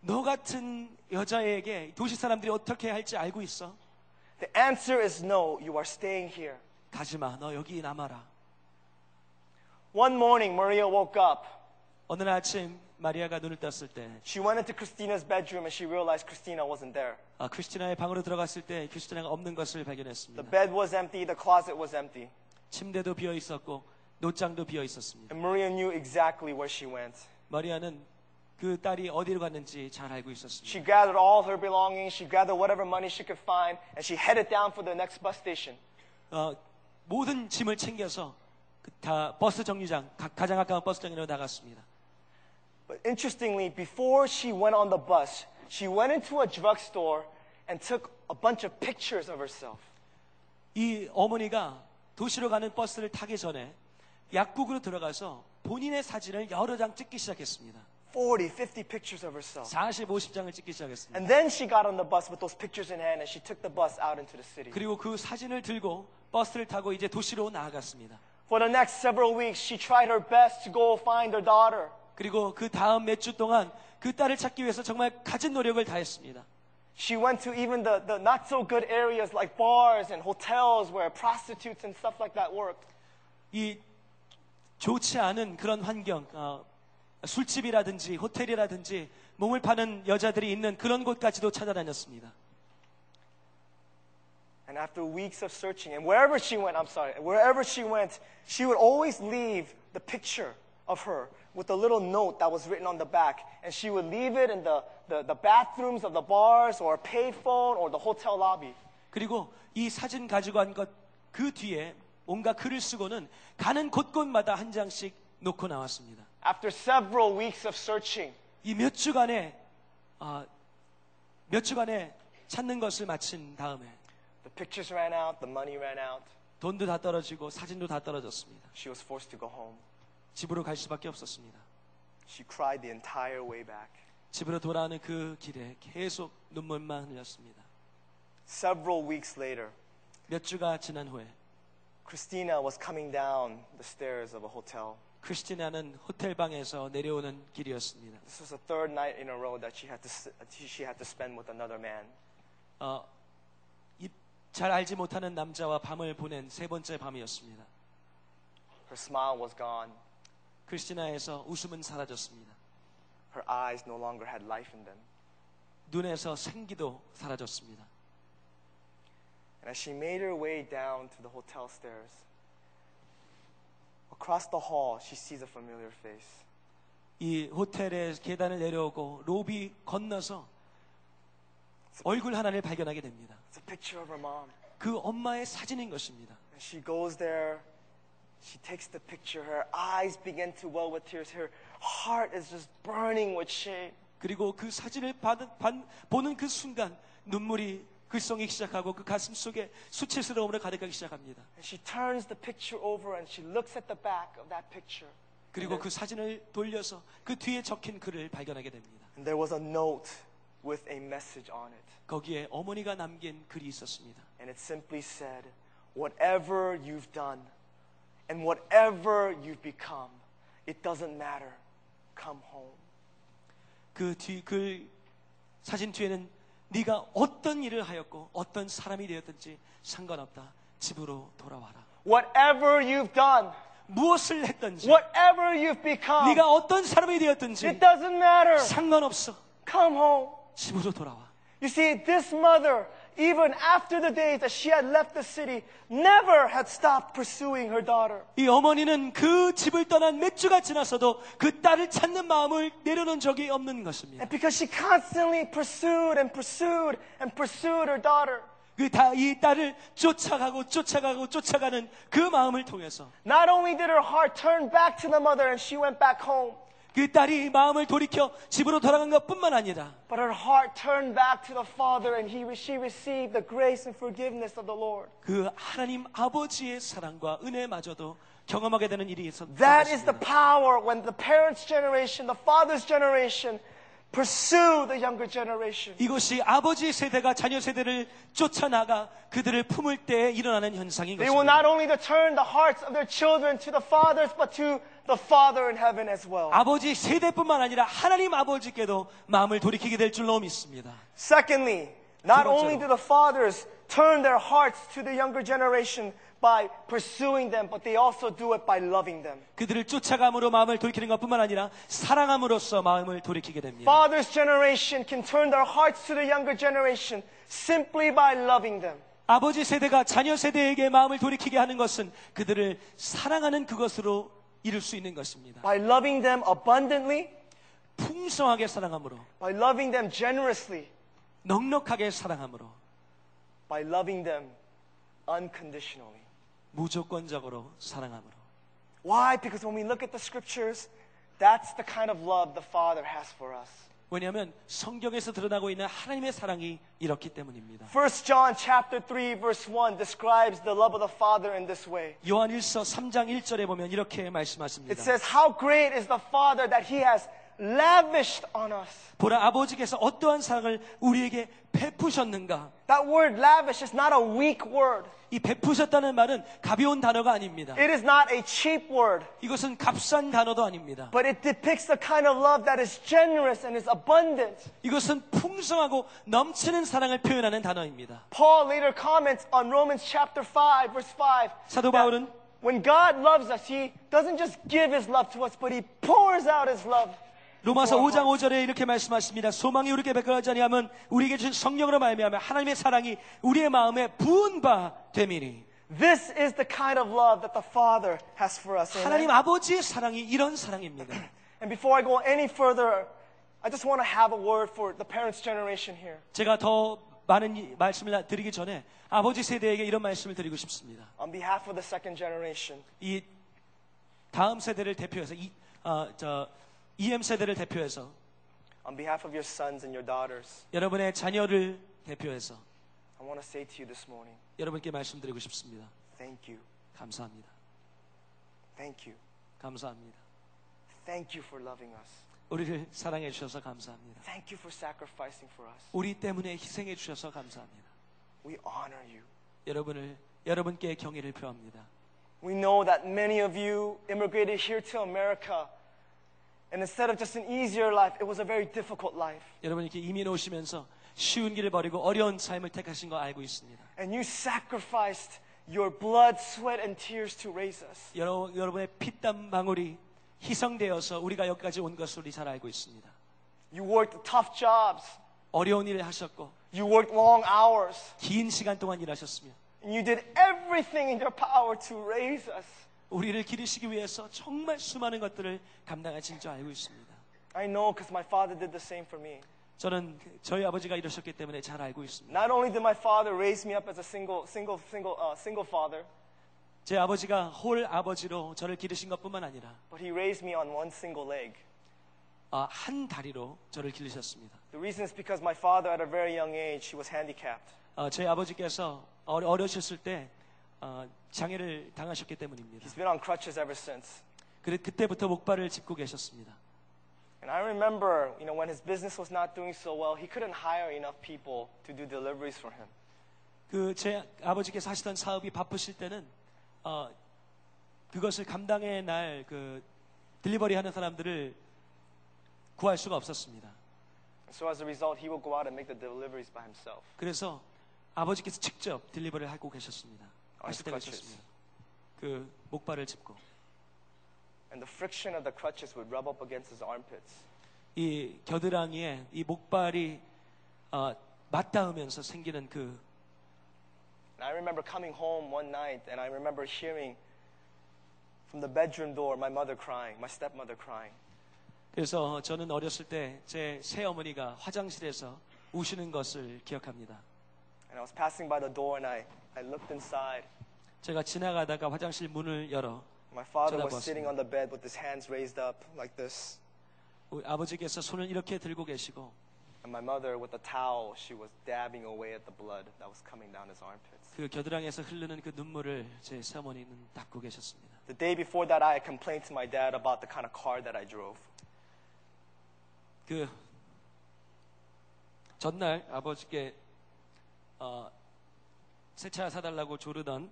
너 같은 여자에게 도시 사람들이 어떻게 할지 알고 있어? The answer is no, you are staying here. 가지 마. 너 여기 남아라. One morning, Maria woke up. 어느 날 아침 마리아가 눈을 떴을 때 She went into Christina's bedroom and she realized Christina wasn't there. 아, 크리스티나의 방으로 들어갔을 때 크리스티나가 없는 것을 The 발견했습니다. bed was empty, the closet was empty. 침대도 비어 있었고 노장도 비어 있었습니다. And Maria knew exactly where she went. 마리아는 그 딸이 어디로 갔는지 잘 알고 있었습니다. She gathered all her belongings, she gathered whatever money she could find, and she headed down for the next bus station. 어, 모든 짐을 챙겨서 그다 버스 정류장 가, 가장 가까운 버스 정류장으로 나갔습니다. But interestingly, before she went on the bus, she went into a drugstore and took a bunch of pictures of herself. 이 어머니가 도시로 가는 버스를 타기 전에 약국으로 들어가서 본인의 사진을 여러 장 찍기 시작했습니다. 40, 50 pictures of herself. 40, 50장을 찍기 시작했습니다. And then she got on the bus with those pictures in hand and she took the bus out into the city. 그리고 그 사진을 들고 버스를 타고 이제 도시로 나아갔습니다. For the next several weeks, she tried her best to go find her daughter. 그리고 그 다음 몇 주 동안 그 딸을 찾기 위해서 정말 가진 노력을 다했습니다. She went to even the, the not so good areas like bars and hotels where prostitutes and stuff like that worked. 이 좋지 않은 그런 환경, 어, 술집이라든지 호텔이라든지 몸을 파는 여자들이 있는 그런 곳까지도 찾아다녔습니다. And after weeks of searching, and wherever she went, I'm sorry, wherever she went, she would always leave the picture of her with a little note that was written on the back. And she would leave it in the, the, the bathrooms of the bars or a payphone or the hotel lobby. 그리고 이 사진 가지고 간 것 그 뒤에 뭔가 글을 쓰고는 가는 곳곳마다 한 장씩 놓고 나왔습니다. After several weeks of searching, 이 몇 주간에 아, 몇 주간에 찾는 것을 마친 다음에 the pictures ran out, the money ran out. 돈도 다 떨어지고 사진도 다 떨어졌습니다. She was forced to go home. 집으로 갈 수밖에 없었습니다. She cried the entire way back. 집으로 돌아오는 그 길에 계속 눈물만 흘렸습니다. Several weeks later, 몇 주가 지난 후에 Christina was coming down the stairs of a hotel. 크리스티나는 호텔 방에서 내려오는 길이었습니다. This was the third night in a row that she had to, she had to spend with another man. 어, 이- 잘 알지 못하는 남자와 밤을 보낸 세 번째 밤이었습니다. Her smile was gone. 크리스티나에서 웃음은 사라졌습니다. Her eyes no longer had life in them. 눈에서 생기도 사라졌습니다. And as she made her way down to the hotel stairs, across the hall, she sees a familiar face. 이 호텔의 계단을 내려오고 로비 건너서 얼굴 하나를 발견하게 됩니다. It's a picture of her mom. 그 엄마의 사진인 것입니다. And she goes there. She takes the picture. Her eyes begin to well with tears. Her heart is just burning with shame. 그리고 그 사진을 받은, 반- 보는 그 순간 눈물이 글썽이기 시작하고 그 가슴 속에 수치스러움으로 가득하기 시작합니다. And she turns the picture over and she looks at the back of that picture. 그리고 그 사진을 돌려서 그 뒤에 적힌 글을 발견하게 됩니다. And there was a note with a message on it. 거기에 어머니가 남긴 글이 있었습니다. And it simply said, Whatever you've done And whatever you've become, it doesn't matter. Come home. 그뒤글 사진 뒤에는 네가 어떤 일을 하였고 어떤 사람이 되었든지 상관없다. 집으로 돌아와라. Whatever you've done, 무엇을 했든지 whatever you've become, 네가 어떤 사람이 되었든지 it doesn't matter. 상관없어. Come home. 집으로 돌아와. You see, this mother, even after the days that she had left the city, never had stopped pursuing her daughter. 이 어머니는 그 집을 떠난 몇 주가 지났어도 그 딸을 찾는 마음을 내려놓은 적이 없는 것입니다. And because she constantly pursued and pursued and pursued her daughter, 그 다 이 딸을 쫓아가고 쫓아가고 쫓아가는 그 마음을 통해서 not only did her heart turn back to the mother and she went back home, 그 딸이 마음을 돌이켜 집으로 돌아간 것뿐만 아니라 but her heart turned back to the father and he, she received the grace and forgiveness of the Lord. 그 하나님 아버지의 사랑과 은혜마저도 경험하게 되는 일이 있었던 That is the 것입니다. power when the parents' generation, the father's generation, pursue the younger generation. 이것이 아버지 세대가 자녀 세대를 쫓아나가 그들을 품을 때 일어나는 현상인 They will 것입니다. not only turn the hearts of their children to the fathers, but to the Father in heaven as well. 아버지 세대뿐만 아니라 하나님 아버지께도 마음을 돌이키게 될 줄로 믿습니다. Secondly, not 두 번째로. only do the fathers turn their hearts to the younger generation by pursuing them, but they also do it by loving them. 그들을 쫓아감으로 마음을 돌이키는 것뿐만 아니라 사랑함으로써 마음을 돌이키게 됩니다. Father's generation can turn their hearts to the younger generation simply by loving them. 아버지 세대가 자녀 세대에게 마음을 돌이키게 하는 것은 그들을 사랑하는 그것으로 이룰 수 있는 것입니다. By loving them abundantly, 풍성하게 사랑함으로, by loving them generously, 넉넉하게 사랑함으로, by loving them unconditionally. 무조건적으로 사랑함으로. Why? Because when we look at the scriptures, that's the kind of love the Father has for us. 왜냐하면 성경에서 드러나고 있는 하나님의 사랑이 이렇기 때문입니다. 1 John chapter 3 verse 1 describes the love of the Father in this way. 요한일서 3장 1절에 보면 이렇게 It 말씀하십니다. says, How great is the Father that He has lavished on us. 보라 아버지께서 어떠한 사랑을 우리에게 베푸셨는가? That word lavish is not a weak word. 이 베푸셨다는 말은 가벼운 단어가 아닙니다. It is not a cheap word, 이것은 값싼 단어도 아닙니다. but it depicts the kind of love that is generous and is abundant. 이것은 풍성하고 넘치는 사랑을 표현하는 단어입니다. Paul later comments on Romans chapter 5 verse 5. 사도 that 바울은 When God loves us, He doesn't just give His love to us, but He pours out His love. 로마서 into our 5장 hearts. 5절에 이렇게 말씀하십니다. 소망이 우리에게 베풀어지 아니하면 우리에게 주신 성령으로 말미암아 하나님의 사랑이 우리의 마음에 부은 바 되미니 This is the kind of love that the Father has for us. 하나님 아버지의 사랑이 이런 사랑입니다. And before I go any further, I just want to have a word for the parents' generation here. 제가 더 많은 이- 말씀을 드리기 전에 아버지 세대에게 이런 말씀을 드리고 싶습니다. On behalf of the second generation, 이 다음 세대를 대표해서 이, 어, 저 EM 세대를 대표해서 on behalf of your sons and your daughters, 여러분의 자녀를 대표해서 I want to say to you this morning, 여러분께 말씀드리고 싶습니다. thank you. 감사합니다. Thank you. 감사합니다. Thank you for loving us. 우리를 사랑해 주셔서 감사합니다. Thank you for sacrificing for us. 우리 때문에 희생해 주셔서 감사합니다. we honor you. 여러분을 여러분께 경의를 표합니다. We know that many of you immigrated here to America, and instead of just an easier life, it was a very difficult life. 여러분 이렇게 이민 오시면서 쉬운 길을 버리고 어려운 삶을 택하신 거 알고 있습니다. And you sacrificed your blood, sweat, and tears to raise us. 여러, 여러분의 피땀 방울이 희생되어서 우리가 여기까지 온 것을 우리 잘 알고 있습니다. You worked tough jobs. 어려운 일을 하셨고 You worked long hours. 긴 시간 동안 일하셨으며 And you did everything in your power to raise us. 우리를 기르시기 위해서 정말 수많은 것들을 감당하신 줄 알고 있습니다. I know because my father did the same for me. 저는 그- 저희 아버지가 이러셨기 때문에 잘 알고 있습니다. Not only did my father raise me up as a single, single, single, uh, single father, 제 아버지가 홀 아버지로 저를 기르신 것뿐만 아니라 but he raised me on one single leg. 아, 한 다리로 저를 기르셨습니다. The reason is because my father, at a very young age, he was handicapped. 어, 제 아버지께서 어려, 어려셨을 때 어, 장애를 당하셨기 때문입니다. He's been on crutches ever since. 그래, 그때부터 목발을 짚고 계셨습니다. And I remember, you know, when his business was not doing so well, he couldn't hire enough people to do deliveries for him. 그 제 아버지께서 하시던 사업이 바쁘실 때는 어, 그것을 감당해 날 그 딜리버리 하는 사람들을 구할 수가 없었습니다. So as a result, he would go out and make the deliveries by himself. 그래서 아버지께서 직접 딜리버리를 하고 계셨습니다. 하실 때가. 있었습니다. 그 목발을 짚고 And the friction of the crutches would rub up against his armpits. 이 겨드랑이에 이 목발이 어, 맞닿으면서 생기는 그 And I remember coming home one night and I remember hearing from the bedroom door my mother crying, my stepmother crying. 그래서 저는 어렸을 때 제 새어머니가 화장실에서 우시는 것을 기억합니다. And I was passing by the door and I, I looked inside. 제가 지나가다가 화장실 문을 열어 My father was 쳐다보았습니다. sitting on the bed with his hands raised up like this. 우리 아버지께서 손을 이렇게 들고 계시고 And my mother, with a towel, she was dabbing away at the blood that was coming down his armpits. 그 겨드랑이에서 흐르는 그 눈물을 제 새어머니는 닦고 계셨습니다. The day before that, I had complained to my dad about the kind of car that I drove. 그 전날 아버지께 어, 새차 사달라고 조르던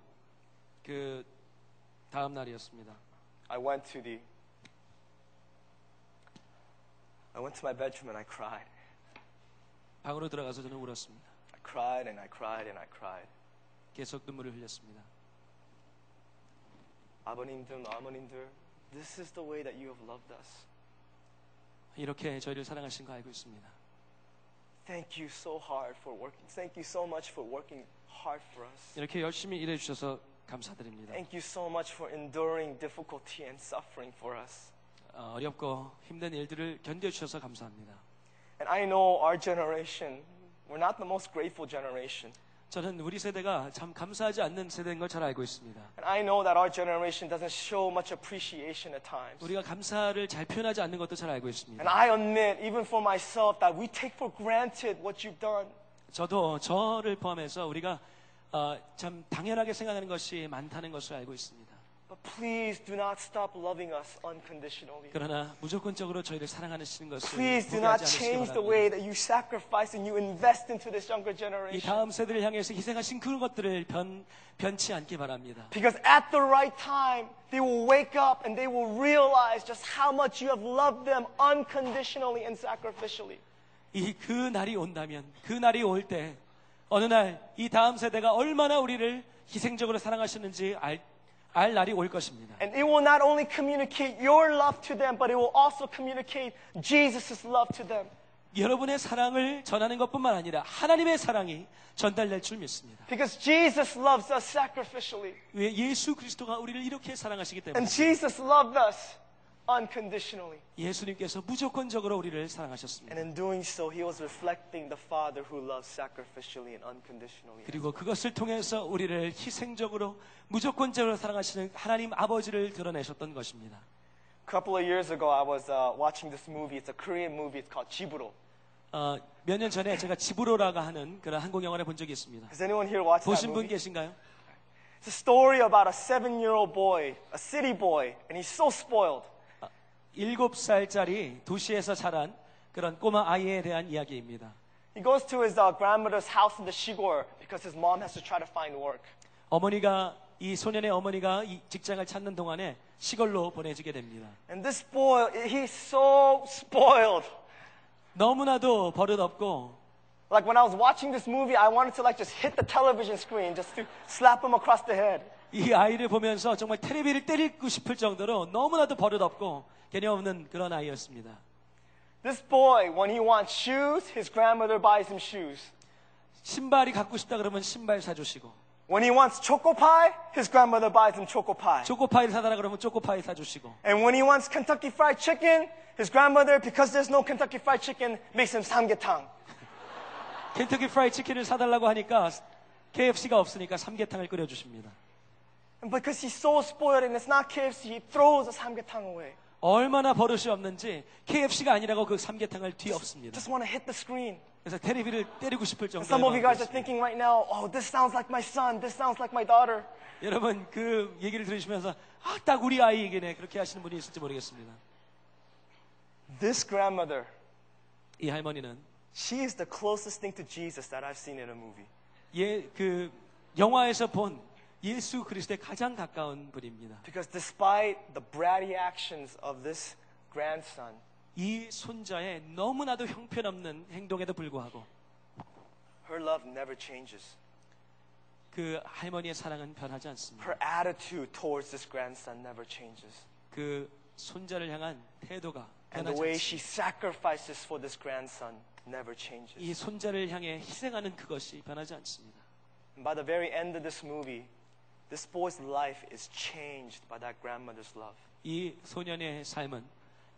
그 다음 날이었습니다. I went to the I went to my bedroom and I cried. 방으로 들어가서 저는 울었습니다. I cried and I cried and I cried. 계속 눈물을 흘렸습니다. 아버님들, 어머님들, this is the way that you have loved us. 이렇게 저희를 사랑하신 거 알고 있습니다. Thank you so hard for working. Thank you so much for working hard for us. 이렇게 열심히 일해 주셔서 감사드립니다. Thank you so much for enduring difficulty and suffering for us. 어, 어렵고 힘든 일들을 견뎌 주셔서 감사합니다. And I know our generation, we're not the most grateful generation. 저는 우리 세대가 참 감사하지 않는 세대인 걸 잘 알고 있습니다. And I know that our generation doesn't show much appreciation at times. 우리가 감사를 잘 표현하지 않는 것도 잘 알고 있습니다. And I admit, even for myself, that we take for granted what you've done. 저도 저를 포함해서 우리가 어, 참 당연하게 생각하는 것이 많다는 것을 알고 있습니다. But please do not stop loving us unconditionally. 그러나 무조건적으로 저희를 사랑하시는 것을 Please do not 포기하지 않으시기 change the 바랍니다. way that you sacrifice and you invest into this younger 이 generation. 다음 세대를 향해서 희생하신 그런 것들을 변, 변치 않기 바랍니다. Because at the right time, they will wake up and they will realize just how much you have loved them unconditionally and sacrificially. 이 그 날이 온다면 그 날이 올 때 어느 날 이 다음 세대가 얼마나 우리를 희생적으로 사랑하셨는지 알, 알 날이 올 것입니다. And it will not only communicate your love to them, but it will also communicate Jesus' love to them. 여러분의 사랑을 전하는 것뿐만 아니라 하나님의 사랑이 전달될 줄 믿습니다. Because Jesus loves us sacrificially. 왜 예수 그리스도가 우리를 이렇게 사랑하시기 때문에 And Jesus loved us unconditionally. 예수님께서 무조건적으로 우리를 사랑하셨습니다. And in doing so, he was reflecting the Father who loves sacrificially and unconditionally. 그리고 그것을 통해서 우리를 희생적으로 무조건적으로 사랑하시는 하나님 아버지를 드러내셨던 것입니다. A couple of years ago, I was uh, watching this movie. It's a Korean movie. It's called Chiburo. 어, 몇 년 전에 제가 지브로라가 하는 그런 한국 영화를 본 적이 있습니다. Has anyone here watched 보신 분? 계신가요? It's a story about a seven-year-old boy, a city boy, and he's so spoiled. 일곱 살짜리 도시에서 자란 그런 꼬마 아이에 대한 이야기입니다. He goes to his uh, grandmother's house in the Shigor because his mom has to try to find work. 어머니가 이 소년의 어머니가 이 직장을 찾는 동안에 시골로 보내지게 됩니다. And this boy, he's so spoiled. 너무나도 버릇없고 Like when I was watching this movie, I wanted to like just hit the television screen just to slap him across the head. 이 아이를 보면서 정말 테레비를 때리고 싶을 정도로 너무나도 버릇없고 개념 없는 그런 아이였습니다. This boy, when he wants shoes, his grandmother buys him shoes. 신발이 갖고 싶다 그러면 신발 사주시고 When he wants choco pie, his grandmother buys him choco pie. 초코파이를 사달라 그러면 초코파이 사주시고 And when he wants Kentucky Fried Chicken, his grandmother, because there's no Kentucky Fried Chicken, makes him samgyetang. 켄터키 프라이 치킨을 사달라고 하니까 KFC가 없으니까 삼계탕을 끓여주십니다. And because he's so spoiled and it's not KFC, he throws the samgyetang away. 얼마나 버릇이 없는지 KFC가 아니라고 그 삼계탕을 뒤엎습니다. Just want to hit the screen. 그래서 테레비를 때리고 싶을 And some of you 정도로 guys are thinking right now, oh, this sounds like my son, this sounds like my daughter. 여러분 그 얘기를 들으시면서 아, 딱 우리 아이에게네 그렇게 하시는 분이 있을지 모르겠습니다. This grandmother, 이 할머니는 she is the closest thing to Jesus that I've seen in a movie. 예, 그 영화에서 본 예수 그리스도의 가장 가까운 분입니다. Because despite the bratty actions of this grandson, 이 손자의 너무나도 형편없는 행동에도 불구하고 her love never changes. 그 할머니의 사랑은 변하지 않습니다. Her attitude towards this grandson never changes. 그 손자를 향한 태도가 And the 변하지 way she 않습니다. sacrifices for this grandson never changes. 이 손자를 향해 희생하는 그것이 변하지 않습니다. And by the very end of this movie, this boy's life is changed by that grandmother's love. 이 소년의 삶은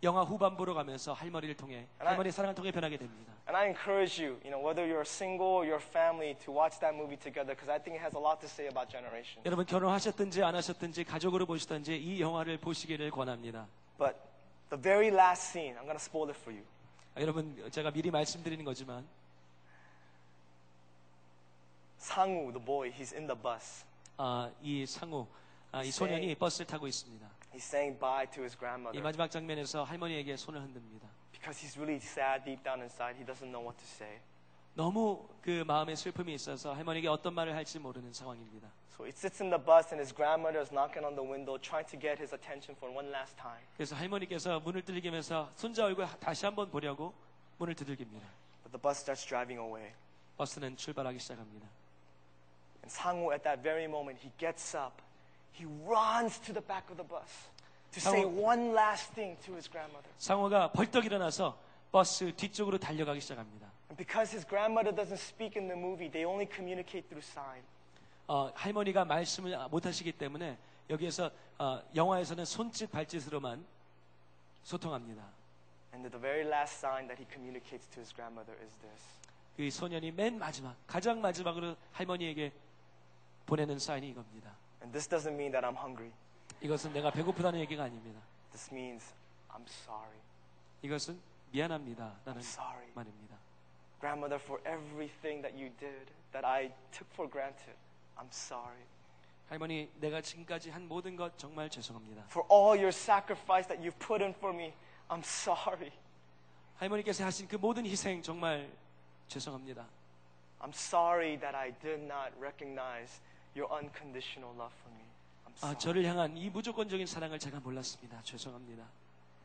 영화 후반부로 가면서 할머니를 통해 And I- 할머니의 사랑을 통해 변하게 됩니다. And I encourage you, you know, whether you're single or your family, to watch that movie together because I think it has a lot to say about generation. 여러분 결혼하셨든지 안 하셨든지 가족으로 보시든지 이 영화를 보시기를 권합니다. But the very last scene, I'm going to spoil it for you. 아, 여러분 제가 미리 말씀드리는 거지만 Sangwoo, the boy, he's in the bus. 아, 이 상우 아, 이 소년이 버스를 타고 있습니다. He's saying bye to his 이 grandmother 마지막 장면에서 할머니에게 손을 흔듭니다. because he's really sad deep down inside. He doesn't know what to say. 너무 그 마음에 슬픔이 있어서 할머니에게 어떤 말을 할지 모르는 상황입니다. So he sits in the bus and his grandmother is knocking on the window trying to get his attention for one last time. 그래서 할머니께서 문을 두들기면서 손자 얼굴 다시 한번 보려고 문을 두들깁니다. But the bus starts driving away. 버스는 출발하기 시작합니다. And Sangwoo, at that very moment, he gets up. He runs to the back of the bus to say one last thing to his grandmother. 상호가 벌떡 일어나서 버스 뒤쪽으로 달려가기 시작합니다. And because his grandmother doesn't speak in the movie, they only communicate through sign. 어, 할머니가 말씀을 못 하시기 때문에 여기에서 어, 영화에서는 손짓 발짓으로만 소통합니다. And the very last sign that he communicates to his grandmother is this. 그 소년이 맨 마지막, 가장 마지막으로 할머니에게 보내는 사인이 이겁니다. And this doesn't mean that I'm hungry. 이것은 내가 배고프다는 얘기가 아닙니다. This means I'm sorry. 이것은 미안합니다. 라는 I'm sorry. 말입니다. Grandmother, for everything that you did that I took for granted, I'm sorry. 할머니, 내가 지금까지 한 모든 것 정말 죄송합니다. For all your sacrifice that you've put in for me, I'm sorry. 할머니께서 하신 그 모든 희생 정말 죄송합니다. I'm sorry that I did not recognize your unconditional love for me. I'm 아, sorry. 저를 향한 이 무조건적인 사랑을 제가 몰랐습니다. 죄송합니다.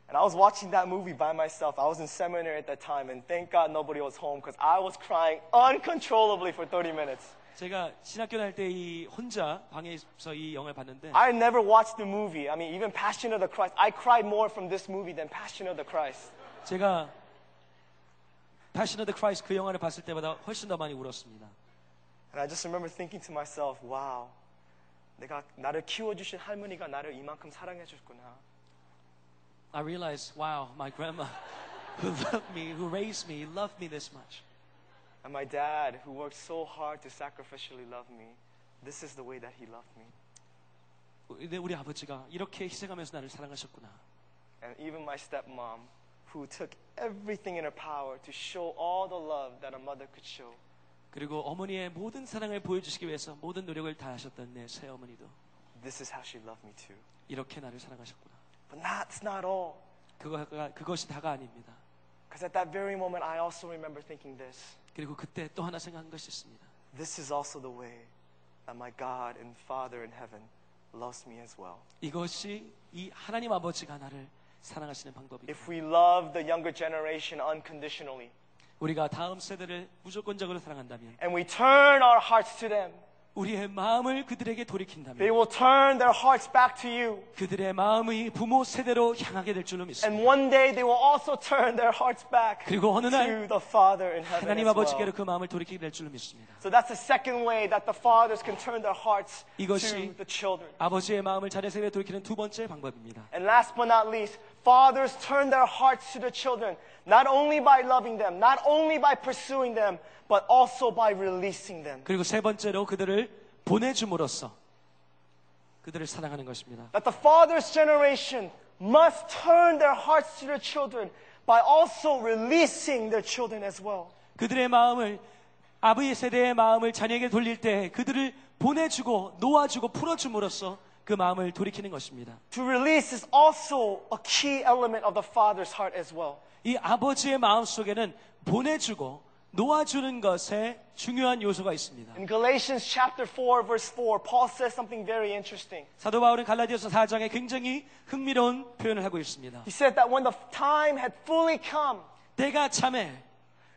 And I was watching that movie by myself. I was in seminary at that time, and thank God nobody was home because I was crying uncontrollably for 30 minutes. 제가 신학교 다닐 때 이 혼자 방에서 이 영화를 봤는데 I never watched the movie. I mean, even Passion of the Christ. I cried more from this movie than Passion of the Christ. 제가 Passion of the Christ 그 영화를 봤을 때보다 훨씬 더 많이 울었습니다. And I just remember thinking to myself, wow, 내가 나를 키워주신 할머니가 나를 이만큼 사랑해줬구나. I realized, wow, my grandma who loved me, who raised me, loved me this much. And my dad, who worked so hard to sacrificially love me, this is the way that he loved me. 근데 우리 아버지가 이렇게 희생하면서 나를 사랑하셨구나. And even my stepmom, who took everything in her power to show all the love that a mother could show. 그리고 어머니의 모든 사랑을 보여주시기 위해서 모든 노력을 다하셨던 내 새어머니도 This is how she loved me too. 이렇게 나를 사랑하셨구나. But that's not all. 그거가, 그것이 다가 아닙니다. Because at that very moment, I also remember thinking this. 그리고 그때 또 하나 생각한 것이 있습니다. This is also the way that my God and Father in heaven loves me as well. 이것이 이 하나님 아버지가 나를 사랑하시는 방법이다. If we love the younger generation unconditionally 우리가 다음 세대를 무조건적으로 사랑한다면 and we turn our hearts to them, 우리의 마음을 그들에게 they 돌이킨다면 will turn their hearts back to you. 그들의 마음이 부모 세대로 향하게 될 줄로 믿습니다. And one day they will also turn their hearts back 그리고 어느 날 to the Father in heaven 하나님 as 아버지께로 well. 그 마음을 돌이키게 될 줄로 믿습니다. So that's the second way that the fathers can turn their hearts to 이것이 the children. 아버지의 마음을 자녀 세대에 돌이키는 두 번째 방법입니다. And last but not least, fathers turn their hearts to the children, not only by loving them, not only by pursuing them, but also by releasing them. 그리고 세 번째로 그들을 보내줌으로써 그들을 사랑하는 것입니다. That the father's generation must turn their hearts to their children by also releasing their children as well. 그들의 마음을 아버지 세대의 마음을 자녀에게 돌릴 때 그들을 보내주고 놓아주고 풀어줌으로써 그 마음을 돌이키는 것입니다. To release is also a key element of the father's heart as well. 이 아버지의 마음 속에는 보내주고 놓아주는 것에 중요한 요소가 있습니다. In Galatians chapter 4 verse 4, Paul says something very interesting. 사도 바울은 갈라디아서 4장에 굉장히 흥미로운 표현을 하고 있습니다. He said that when the time had fully come, 때가 참에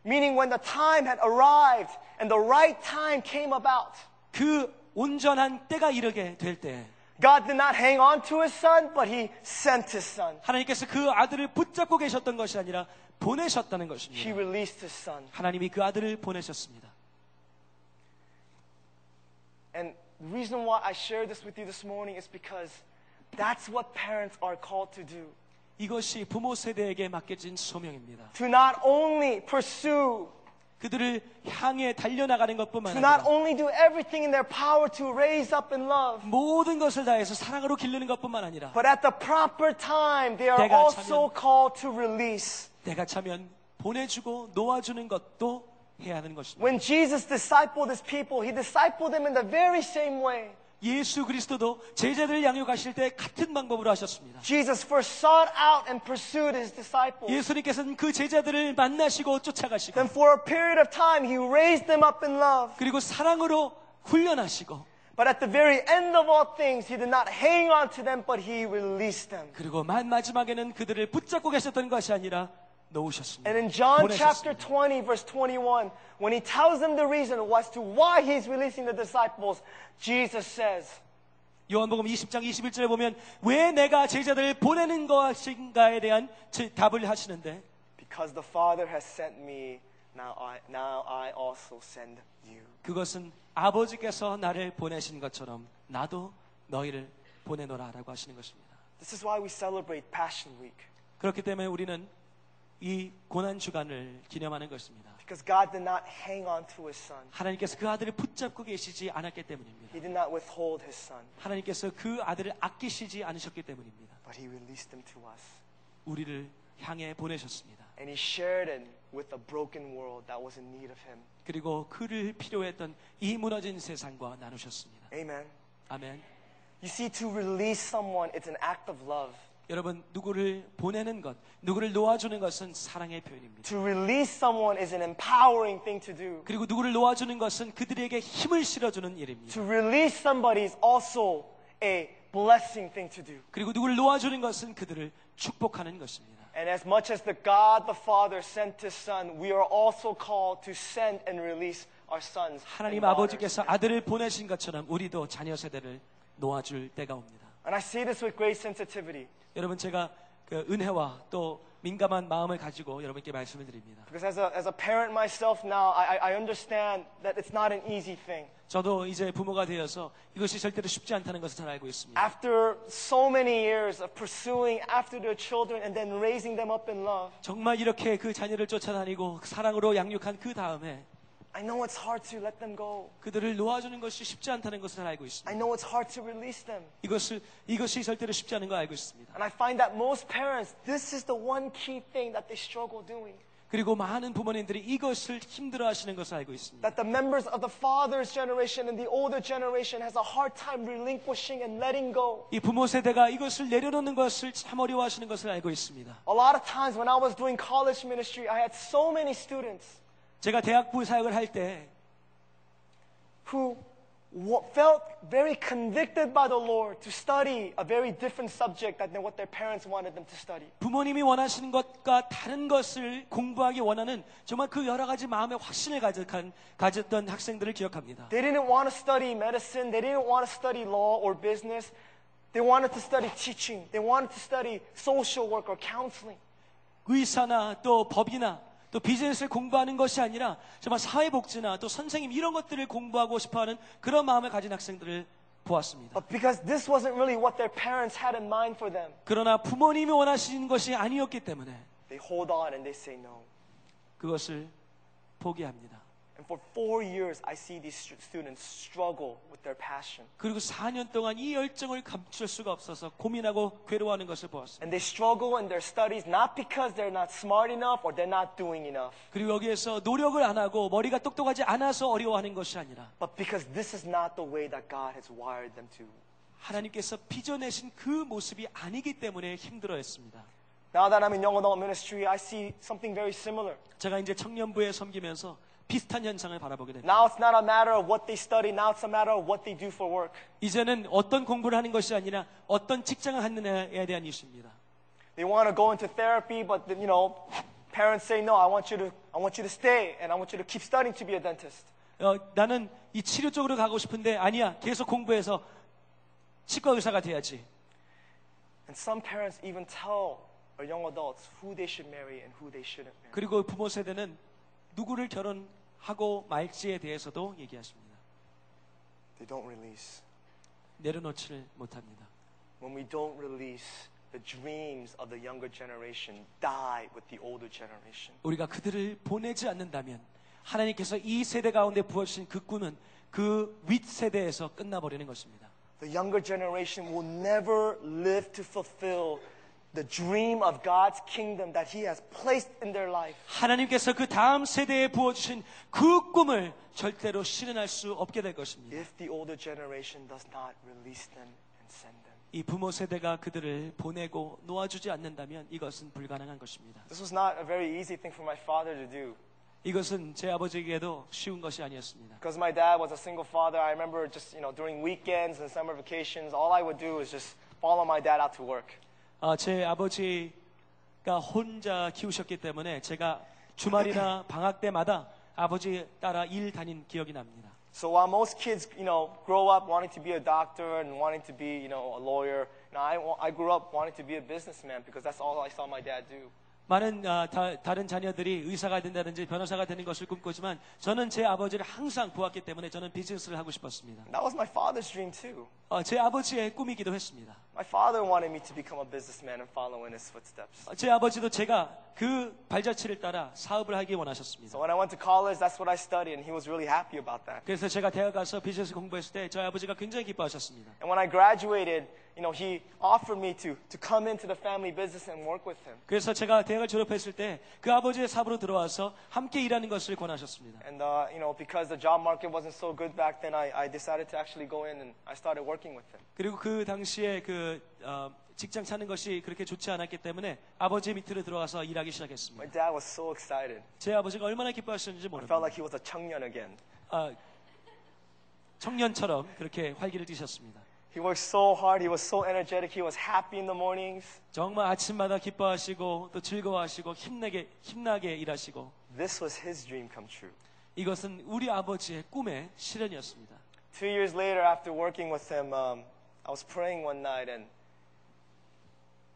meaning when the time had arrived and the right time came about, 그 온전한 때가 이르게 될 때 God did not hang on to his son, but he sent his son. 하나님께서 그 아들을 붙잡고 계셨던 것이 아니라 보내셨다는 He 것입니다. released his son. 하나님이 그 아들을 보내셨습니다. And the reason why I share this with you this morning is because that's what parents are called to do. 이것이 부모 세대에게 맡겨진 소명입니다. To not only pursue, 그들을 향해 달려나가는 것뿐만 to not 아니라 only do everything in their power to raise up in love, 모든 것을 다해서 사랑으로 기르는 것뿐만 아니라 but at the proper time, they are 때가 also 차면- called to release. 내가 차면 보내주고 놓아주는 것도 해야 하는 것입니다. When Jesus discipled his people, he discipled them in the very same way. 예수 그리스도도 제자들을 양육하실 때 같은 방법으로 하셨습니다. Jesus first sought out and pursued his disciples. 예수님께서는 그 제자들을 만나시고 쫓아가시고 Then for a period of time, he raised them up in love. 그리고 사랑으로 훈련하시고 But at the very end of all things, he did not hang on to them, but he released them. 그리고 만 마지막에는 그들을 붙잡고 계셨던 것이 아니라 놓으셨습니다. And in John chapter 보내셨습니다. 20, verse 21, when he tells them the reason as to why he's releasing the disciples, Jesus says, 요한복음 20장 21절에 보면 왜 내가 제자들을 보내는 것인가에 대한 제- 답을 하시는데 Because the Father has sent me, now I, now I also send you. 그것은 아버지께서 나를 보내신 것처럼 나도 너희를 보내노라라고 하시는 것입니다. This is why we celebrate Passion Week. 그렇기 때문에 우리는 이 고난 주간을 기념하는 것입니다. Because God did not hang on to his son. 하나님께서 그 아들을 붙잡고 계시지 않았기 때문입니다. He did not withhold his son, 하나님께서 그 아들을 아끼시지 않으셨기 때문입니다. but he released him to us. 우리를 향해 보내셨습니다. And he shared it with a broken world that was in need of him. 그리고 그를 필요했던 이 무너진 세상과 나누셨습니다. Amen. 아멘. You see, to release someone, it's an act of love. 여러분 누구를 보내는 것, 누구를 놓아주는 것은 사랑의 표현입니다. To release someone is an empowering thing to do. 그리고 누구를 놓아주는 것은 그들에게 힘을 실어주는 일입니다. To release somebody is also a blessing thing to do. 그리고 누구를 놓아주는 것은 그들을 축복하는 것입니다. And as much as the God the Father sent his son, we are also called to send and release our sons. 하나님. 아버지께서 아들을 보내신 것처럼 우리도 자녀 세대를 놓아줄 때가 옵니다. And I say this with great sensitivity 여러분 제가 그 은혜와 또 민감한 마음을 가지고 여러분께 말씀을 드립니다. because as a, as a parent myself now, I, I- understand that it's not an easy thing. 저도 이제 부모가 되어서 이것이 절대로 쉽지 않다는 것을 잘 알고 있습니다. After so many years of pursuing after their children and then raising them up in love, 정말 이렇게 그 자녀를 쫓아다니고 사랑으로 양육한 그 다음에 I know it's hard to let them go. 그들을 놓아주는 것이 쉽지 않다는 것을 잘 알고 I 있습니다. know it's hard to release them. 이것을 이것이 절대로 쉽지 않은 걸 알고 있습니다. And I find that most parents, this is the one key thing that they struggle doing. 그리고 많은 부모님들이 이것을 힘들어하시는 것을 알고 있습니다. That the members of the father's generation and the older generation has a hard time relinquishing and letting go. 이 부모 세대가 이것을 내려놓는 것을 참 어려워하시는 것을 알고 있습니다. A lot of times when I was doing college ministry, I had so many students 제가 대학부 사역을 할때 who felt very convicted by the Lord to study a very different subject than what their parents wanted them to study. 부모님이 원하시는 것과 다른 것을 공부하기 원하는 정말 그 여러 가지 마음의 확신을 가득한 가졌던 학생들을 기억합니다. They didn't want to study medicine, they didn't want to study law or business. They wanted to study teaching, they wanted to study social work or counseling. 의사나 또 법이나 또 비즈니스를 공부하는 것이 아니라 정말 사회복지나 또 선생님 이런 것들을 공부하고 싶어하는 그런 마음을 가진 학생들을 보았습니다. But because this wasn't really what their parents had in mind for them, 그러나 부모님이 원하시는 것이 아니었기 때문에 they hold on and they say no. 그것을 포기합니다. And for four years, I see these stu- students struggle with their passion. 그리고 4년 동안 이 열정을 감출 수가 없어서 고민하고 괴로워하는 것을 보았습니다. And they struggle in their studies not because they're not smart enough or they're not doing enough, 그리고 여기에서 노력을 안 하고 머리가 똑똑하지 않아서 어려워하는 것이 아니라 but because this is not the way that God has wired them to. 하나님께서 빚어내신 그 모습이 아니기 때문에 힘들어했습니다. Now that I'm in Young Adult Ministry, I see something very similar. 제가 이제 청년부에 섬기면서 비슷한 현상을 바라보게 됩니다. Now it's not a matter of what they study, now it's a matter of what they do for work. 이제는 어떤 공부를 하는 것이 아니라 어떤 직장을 하느냐에 대한 이슈입니다. They want to go into therapy, but you know, parents say no. I want you to, I want you to stay, and I want you to keep studying to be a dentist. 어, 나는 이 치료 쪽으로 가고 싶은데 아니야. 계속 공부해서 치과 의사가 돼야지. And some parents even tell our young adults who they should marry and who they shouldn't marry. 그리고 부모 세대는 누구를 결혼하고 말지에 대해서도 얘기하십니다. They don't release. 내려놓지를 못합니다. When we don't release, the dreams of the younger generation die with the older generation. 우리가 그들을 보내지 않는다면 하나님께서 이 세대 가운데 부어주신 그 꿈은 그 윗세대에서 끝나버리는 것입니다. The younger generation will never live to fulfill the dream of God's kingdom that He has placed in their life. 하나님께서 그 다음 세대에 부어주신 그 꿈을 절대로 실현할 수 없게 될 것입니다. if the older generation does not release them and send them. 이 부모 세대가 그들을 보내고 놓아주지 않는다면 이것은 불가능한 것입니다. This was not a very easy thing for my father to do. 이것은 제 아버지에게도 쉬운 것이 아니었습니다. Because my dad was a single father, I remember just, you know, during weekends and summer vacations, all I would do was just follow my dad out to work. 아, 제 아버지가 혼자 키우셨기 때문에 제가 주말이나 방학 때마다 아버지 따라 일 다닌 기억이 납니다. So while most kids, you know, grow up wanting to be a doctor and wanting to be, you know, a lawyer, know, I, I grew up wanting to be a businessman because that's all I saw my dad do. 많은 아, 다, 다른 자녀들이 의사가 된다든지 변호사가 되는 것을 꿈꾸지만 저는 제 아버지를 항상 보았기 때문에 저는 비즈니스를 하고 싶었습니다. That was my father's dream too. 어, 제 아버지의 꿈이기도 했습니다. My father wanted me to become a businessman and follow in his footsteps. 어, 제 아버지도 제가 그 발자취를 따라 사업을 하기 원하셨습니다. So when I went to college, that's what I studied, and he was really happy about that. 그래서 제가 대학 가서 비즈니스 공부했을 때 저희 아버지가 굉장히 기뻐하셨습니다. And when I graduated, you know, he offered me to, to come into the family business and work with him. 그래서 제가 대학을 졸업했을 때 그 아버지의 사업으로 들어와서 함께 일하는 것을 권하셨습니다. And, uh, you know, because the job market wasn't so good back then, I, I decided to actually go in and I started working with him. 그리고 그 당시에 그 어, 직장 찾는 것이 그렇게 좋지 않았기 때문에 아버지 밑으로 들어가서 일하기 시작했습니다. My dad was so excited. 제 아버지가 얼마나 기뻐하셨는지 I felt 모릅니다. like he was a 청년 again. 아, 청년처럼 그렇게 활기를 띠셨습니다. He worked so hard. He was so energetic. He was happy in the mornings. 정말 아침마다 기뻐하시고 또 즐거워하시고 힘나게 힘나게 일하시고 This was his dream come true. 이것은 우리 아버지의 꿈의 실현이었습니다. Two years later, after working with him, um, I was praying one night, and,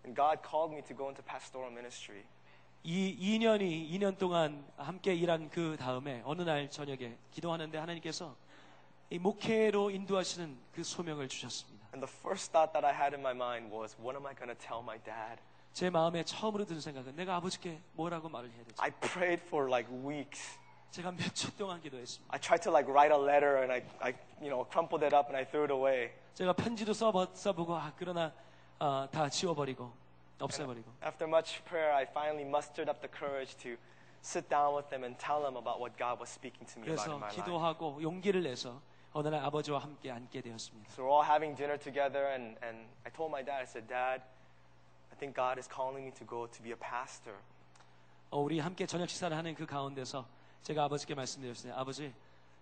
and God called me to go into pastoral ministry. 이 2년이 2년 동안 함께 일한 그 다음에 어느 날 저녁에 기도하는데 하나님께서 이 목회로 인도하시는 그 소명을 주셨습니다. And the first thought that I had in my mind was, what am I going to tell my dad? 제 마음에 처음으로 든 생각은 내가 아버지께 뭐라고 말을 해야 되지? I prayed for like weeks. 제가 몇초 동안 기도했습니다. I tried to like write a letter and I, I you know, crumpled it up and I threw it away. 제가 편지도 써보, 써보고 아, 그러나 아, 다 지워버리고 없애버리고 After much prayer, I finally mustered up the courage to sit down with him and tell him about what God was speaking to me about in 그래서 my life. 기도하고 용기를 내서 어느 날 아버지와 함께 앉게 되었습니다. So we're all having dinner together, and, and I told my dad, I said, Dad, I think God is calling me to go to be a pastor. 어, 우리 함께 저녁 식사를 하는 그 가운데서 제가 아버지께 말씀드렸어요. 아버지,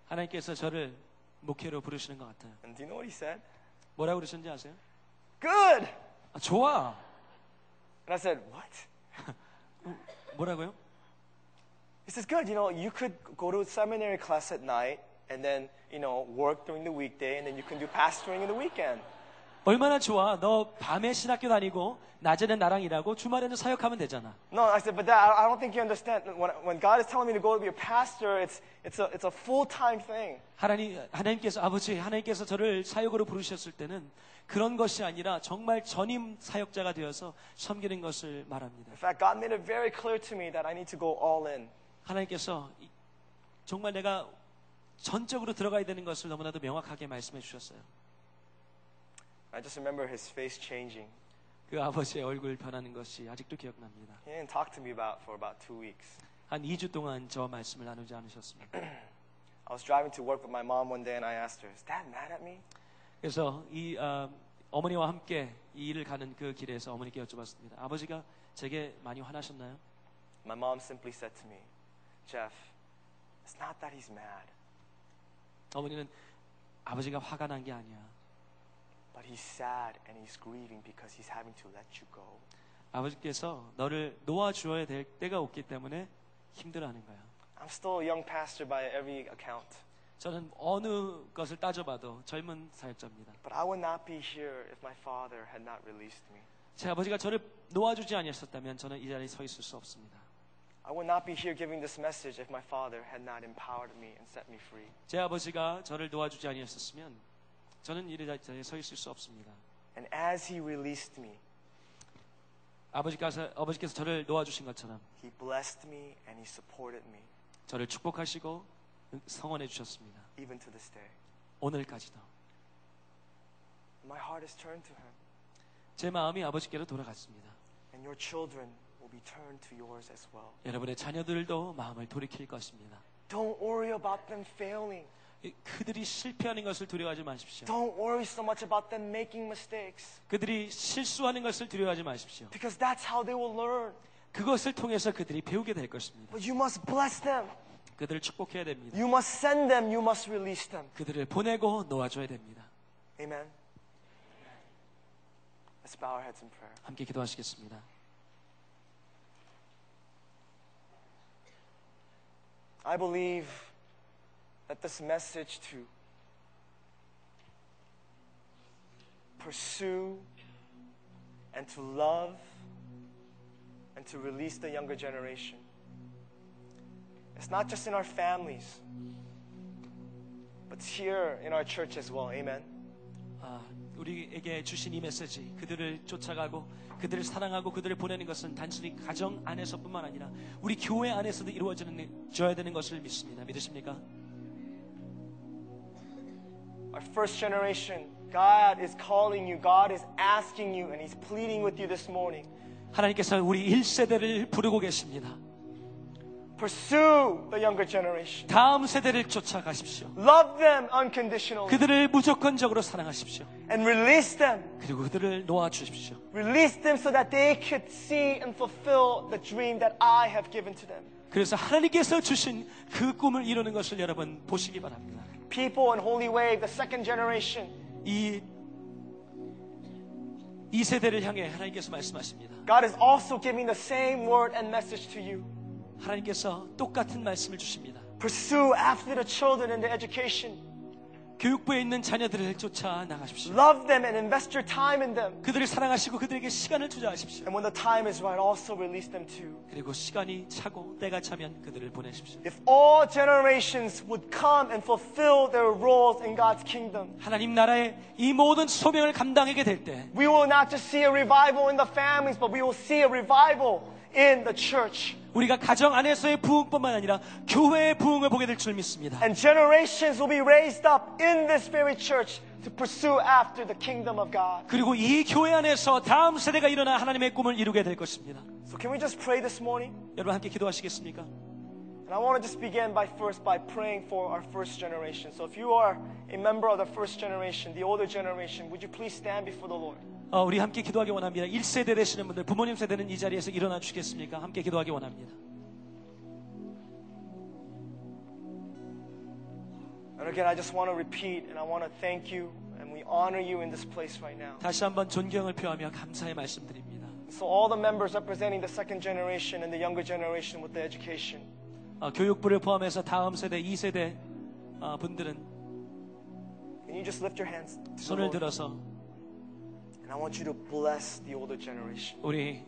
하나님께서 저를 목회로 부르시는 것 같아요. And do you know what he said? 뭐라고 그러셨는지 아세요? Good! 아, 좋아. And I said, What? 뭐라고요? He says, Good. You know, you could go to seminary class at night And then, you know, work during the weekday and then you can do pastoring in the weekend. 얼마나 좋아. 너 밤에 신학교 다니고 낮에는 나랑 일하고 주말에는 사역하면 되잖아. No, I said, but Dad, I don't think you understand. When, when God is telling me to go to be a pastor, it's, it's a, it's a full-time thing. 하나님, 하나님께서, 아버지, 하나님께서 저를 사역으로 부르셨을 때는 그런 것이 아니라 정말 전임 사역자가 되어서 섬기는 것을 말합니다. In fact, God made it very clear to me that I need to go all in. 하나님께서 이- 정말 내가 전적으로 들어가야 되는 것을 너무나도 명확하게 말씀해 주셨어요. I just remember his face changing. 그 아버지의 얼굴 변하는 것이 아직도 기억납니다. He didn't talk to me about for about two weeks. 한 2주 동안저 말씀을 나누지 않으셨습니다. I was driving to work with my mom one day and I asked her, Is Dad mad at me? 그래서 이 어, 어머니와 함께 이 일을 가는 그 길에서 어머니께 여쭤봤습니다. 아버지가 제게 많이 화나셨나요? My mom simply said to me, Jeff, it's not that he's mad, 어머니는 아버지가 화가 난 게 아니야. but he's sad and he's grieving because he's having to let you go. 아버지께서 너를 놓아 주어야 될 때가 없기 때문에 힘들어하는 거야. I'm still a young pastor by every account, 저는 어느 것을 따져봐도 젊은 사역자입니다. but I would not be here if my father had not released me. 제 아버지가 저를 놓아주지 아니었다면 저는 이 자리에 서 있을 수 없습니다. I would not be here giving this message if my father had not empowered me and set me free. 제 아버지가 저를 놓아주지 아니었으면 저는 이 자리에 서 있을 수 없습니다. And as he released me, 아버지께서 아버지께서 저를 놓아주신 것처럼 he blessed me and he supported me, 저를 축복하시고 성원해 주셨습니다. even to this day. 오늘까지도 My heart is turned to him, 제 마음이 아버지께로 돌아갔습니다. and your children will be turned to yours as well. 여러분의 자녀들도 마음을 돌이킬 것입니다. Don't worry about them failing. 이- 그들이 실패하는 것을 두려워하지 마십시오. Don't worry so much about them making mistakes 그들이 실수하는 것을 두려워하지 마십시오. because that's how they will learn. 그것을 통해서 그들이 배우게 될 것입니다. But you must bless them. 그들을 축복해야 됩니다. You must send them. You must release them. 그들을 보내고 놓아줘야 됩니다. Amen. Let's bow our heads in prayer. 함께 기도하시겠습니다. I believe that this message to pursue and to love and to release the younger generation. It's not just in our families, but here in our church as well. Amen. 아, 우리에게 주신 이 메시지, 그들을 쫓아가고 그들을 사랑하고 그들을 보내는 것은 단순히 가정 안에서뿐만 아니라 우리 교회 안에서도 이루어지는 져야 되는 것을 믿습니다. 믿으십니까? Our first generation, God is calling you, God is asking you, and He's pleading with you this morning. 하나님께서 우리 1세대를 부르고 계십니다. Pursue the younger generation. 다음 세대를 쫓아가십시오. Love them unconditionally 그들을 무조건적으로 사랑하십시오. and release them. 그리고 그들을 놓아주십시오. Release them so that they could see and fulfill the dream that I have given to them. 그래서 하나님께서 주신 그 꿈을 이루는 것을 여러분 보시기 바랍니다. People in Holy Wave, the second generation, 이, 이 세대를 향해 하나님께서 말씀하십니다. God is also giving the same word and message to you. 하나님께서 똑같은 말씀을 주십니다. Pursue after the children in the education. 교육부에 있는 자녀들을 쫓아 나가십시오. Love them and invest your time in them. 그들을 사랑하시고 그들에게 시간을 투자하십시오. And when the time is right, also release them too. 그리고 시간이 차고 때가 차면 그들을 보내십시오. If all generations would come and fulfill their roles in God's kingdom, 하나님 나라의 이 모든 소명을 감당하게 될 때 we will not just see a revival in the families, but we will see a revival in the church. 우리가 가정 안에서의 부흥뿐만 아니라 교회의 부흥을 보게 될 줄 믿습니다. And generations will be raised up in this very church to pursue after the kingdom of God. 그리고 이 교회 안에서 다음 세대가 일어나 하나님의 꿈을 이루게 될 것입니다. So can we just pray this morning? 여러분 함께 기도하시겠습니까? And I want to just begin by first by praying for our first generation. So if you are a member of the first generation, the older generation, would you please stand before the Lord? 어, 우리 함께 기도하기 원합니다. 1세대 되시는 분들, 부모님 세대는 이 자리에서 일어나 주시겠습니까? 함께 기도하기 원합니다. And again, I just want to repeat and I want to thank you and we honor you in this place right now. 다시 한번 존경을 표하며 감사의 말씀드립니다. So, all the members representing the second generation and the younger generation with the education, 어, 교육부를 포함해서 다음 세대, 2세대 어, 분들은 can you just lift your hands 손을? 들어서 And I want you to bless the older generation. 우리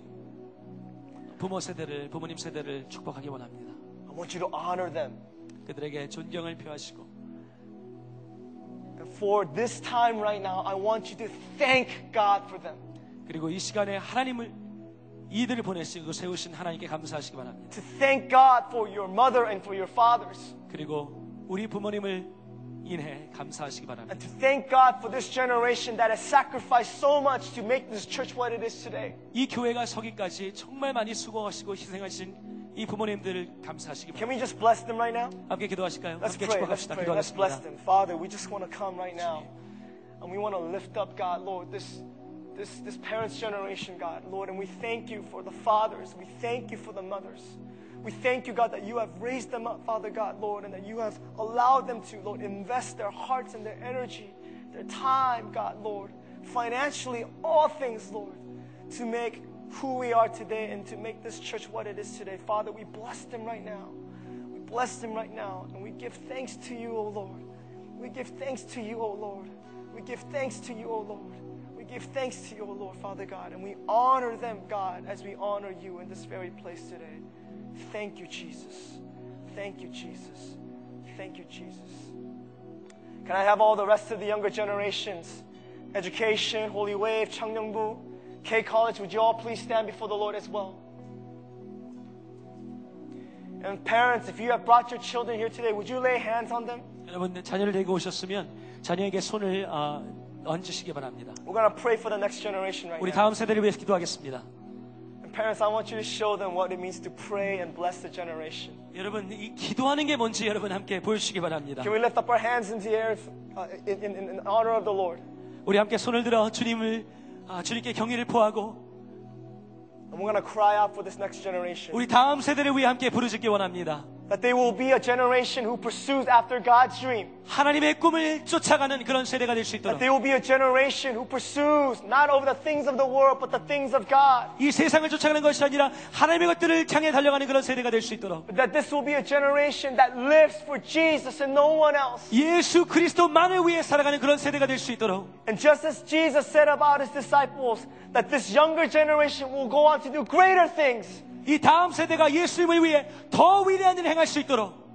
부모 세대를 부모님 세대를 축복하기 원합니다. I want you to honor them. 그들에게 존경을 표하시고 And for this time right now, I want you to thank God for them. 그리고 이 시간에 하나님을 이들을 보내시고 세우신 하나님께 감사하시기 바랍니다. To thank God for your mother and for your fathers. 그리고 우리 부모님을 인해 감사하시기 바랍니다. And to thank God for this generation that has sacrificed so much to make this church what it is today. 이 교회가 서기까지 정말 많이 수고하시고 희생하신 이 부모님들을 감사하시기 Can 바랍니다. we just bless them right now? 함께 기도하실까요? Let's 함께 pray. Let's 축복합시다. pray. Let's bless 기도하겠습니다. them. Father, we just want to come right now. And we want to lift up, God, Lord, this, this, this parents' generation, God, Lord. And we thank you for the fathers. We thank you for the mothers. We thank you, God, that you have raised them up, Father God, Lord, and that you have allowed them to, Lord, invest their hearts and their energy, their time, God, Lord, financially, all things, Lord, to make who we are today and to make this church what it is today. Father, we bless them right now. We bless them right now, and we give thanks to you, O Lord. We give thanks to you, O Lord. We give thanks to you, O Lord. We give thanks to you, O Lord, Father God, and we honor them, God, as we honor you in this very place today. Thank you, Jesus. Thank you, Jesus. Thank you, Jesus. Can I have all the rest of the younger generations? Education, Holy Wave, Changnyeongbu, K College, would you all please stand before the Lord as well? And parents, if you have brought your children here today, would you lay hands on them? 여러분 자녀를 데리고 오셨으면 자녀에게 손을 어, 얹으시기 바랍니다. We're going to pray for the next generation right 우리 now. 다음 세대를 위해서 기도하겠습니다. Parents, I want you to show them what it means to pray and bless the generation. 여러분 이 기도하는 게 뭔지 여러분 함께 보여주시기 바랍니다. Can we lift up our hands in the air uh, in, in, in honor of the Lord? 우리 함께 손을 들어 주님을 아, 주님께 경의를 포하고 And we're to cry out for this next generation. 우리 다음 세대를 위해 함께 부르짖기 원합니다. That they will be a generation who pursues after God's dream. 하나님의 꿈을 쫓아가는 그런 세대가 될 수 That 있도록 they will be a generation who pursues not over the things of the world, but the things of God. 이 세상을 쫓아가는 것이 아니라 하나님의 것들을 향해 달려가는 그런 세대가 될 수 있도록 That this will be a generation that lives for Jesus and no one else. 예수 그리스도만을 위해 살아가는 그런 세대가 될 수 있도록 And just as Jesus said about his disciples, that this younger generation will go on to do greater things 이 다음 세대가 예수님을 위해 더 위대한 일을 행할 수 있도록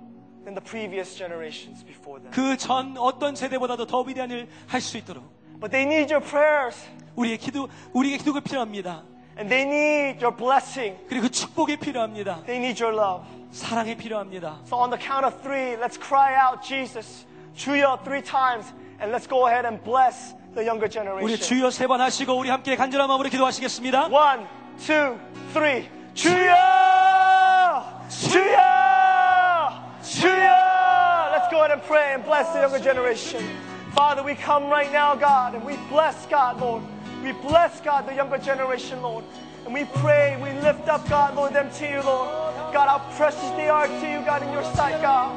than the previous generations before them. 그전 어떤 세대보다도 더 위대한 일을 할 수 있도록 But they need your prayers 우리의 기도 우리에게 기도가 필요합니다. and they need your blessing. 그리고 축복이 필요합니다. They need your love. 사랑이 필요합니다. So on the count of three, let's cry out Jesus, 주여 three times, and let's go ahead and bless the younger 우리 generation. 주여 세 번 하시고 우리 함께 간절한 마음으로 기도하시겠습니다. One, two, three. 주여! 주여! 주여! Let's go ahead and pray and bless the younger generation. Father, we come right now, God, and we bless God, Lord. We bless God, the younger generation, Lord. And we pray, we lift up, God, Lord, them to you, Lord. God, how precious they are to you, God, in your sight, God.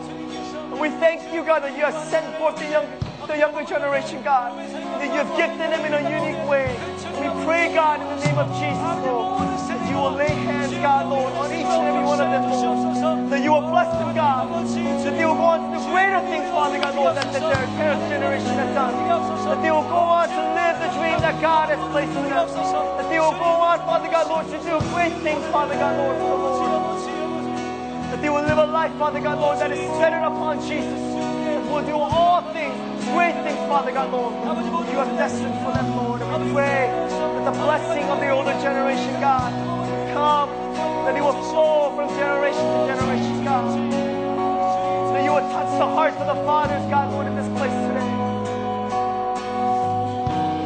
And we thank you, God, that you have sent forth the younger, the younger generation, God. And that you have gifted them in a unique way. And we pray, God, in the name of Jesus, Lord, that you will lay hands, God, Lord, on each and every one of them, Lord. That you will bless them, God. That they will go on to do greater things, Father God, Lord, that, their parents' generation has done. That they will go on to live the dream that God has placed in them. That they will go on, Father God, Lord, to do great things, Father God, Lord, for the Lord. That they will live a life, Father God, Lord, that is centered upon Jesus. And will do all things, great things, Father God, Lord. You have destined for them, Lord. And we pray that the blessing of the older generation, God, come. That it will flow from generation to generation, God. That you will touch the hearts of the fathers, God, Lord, in this place today.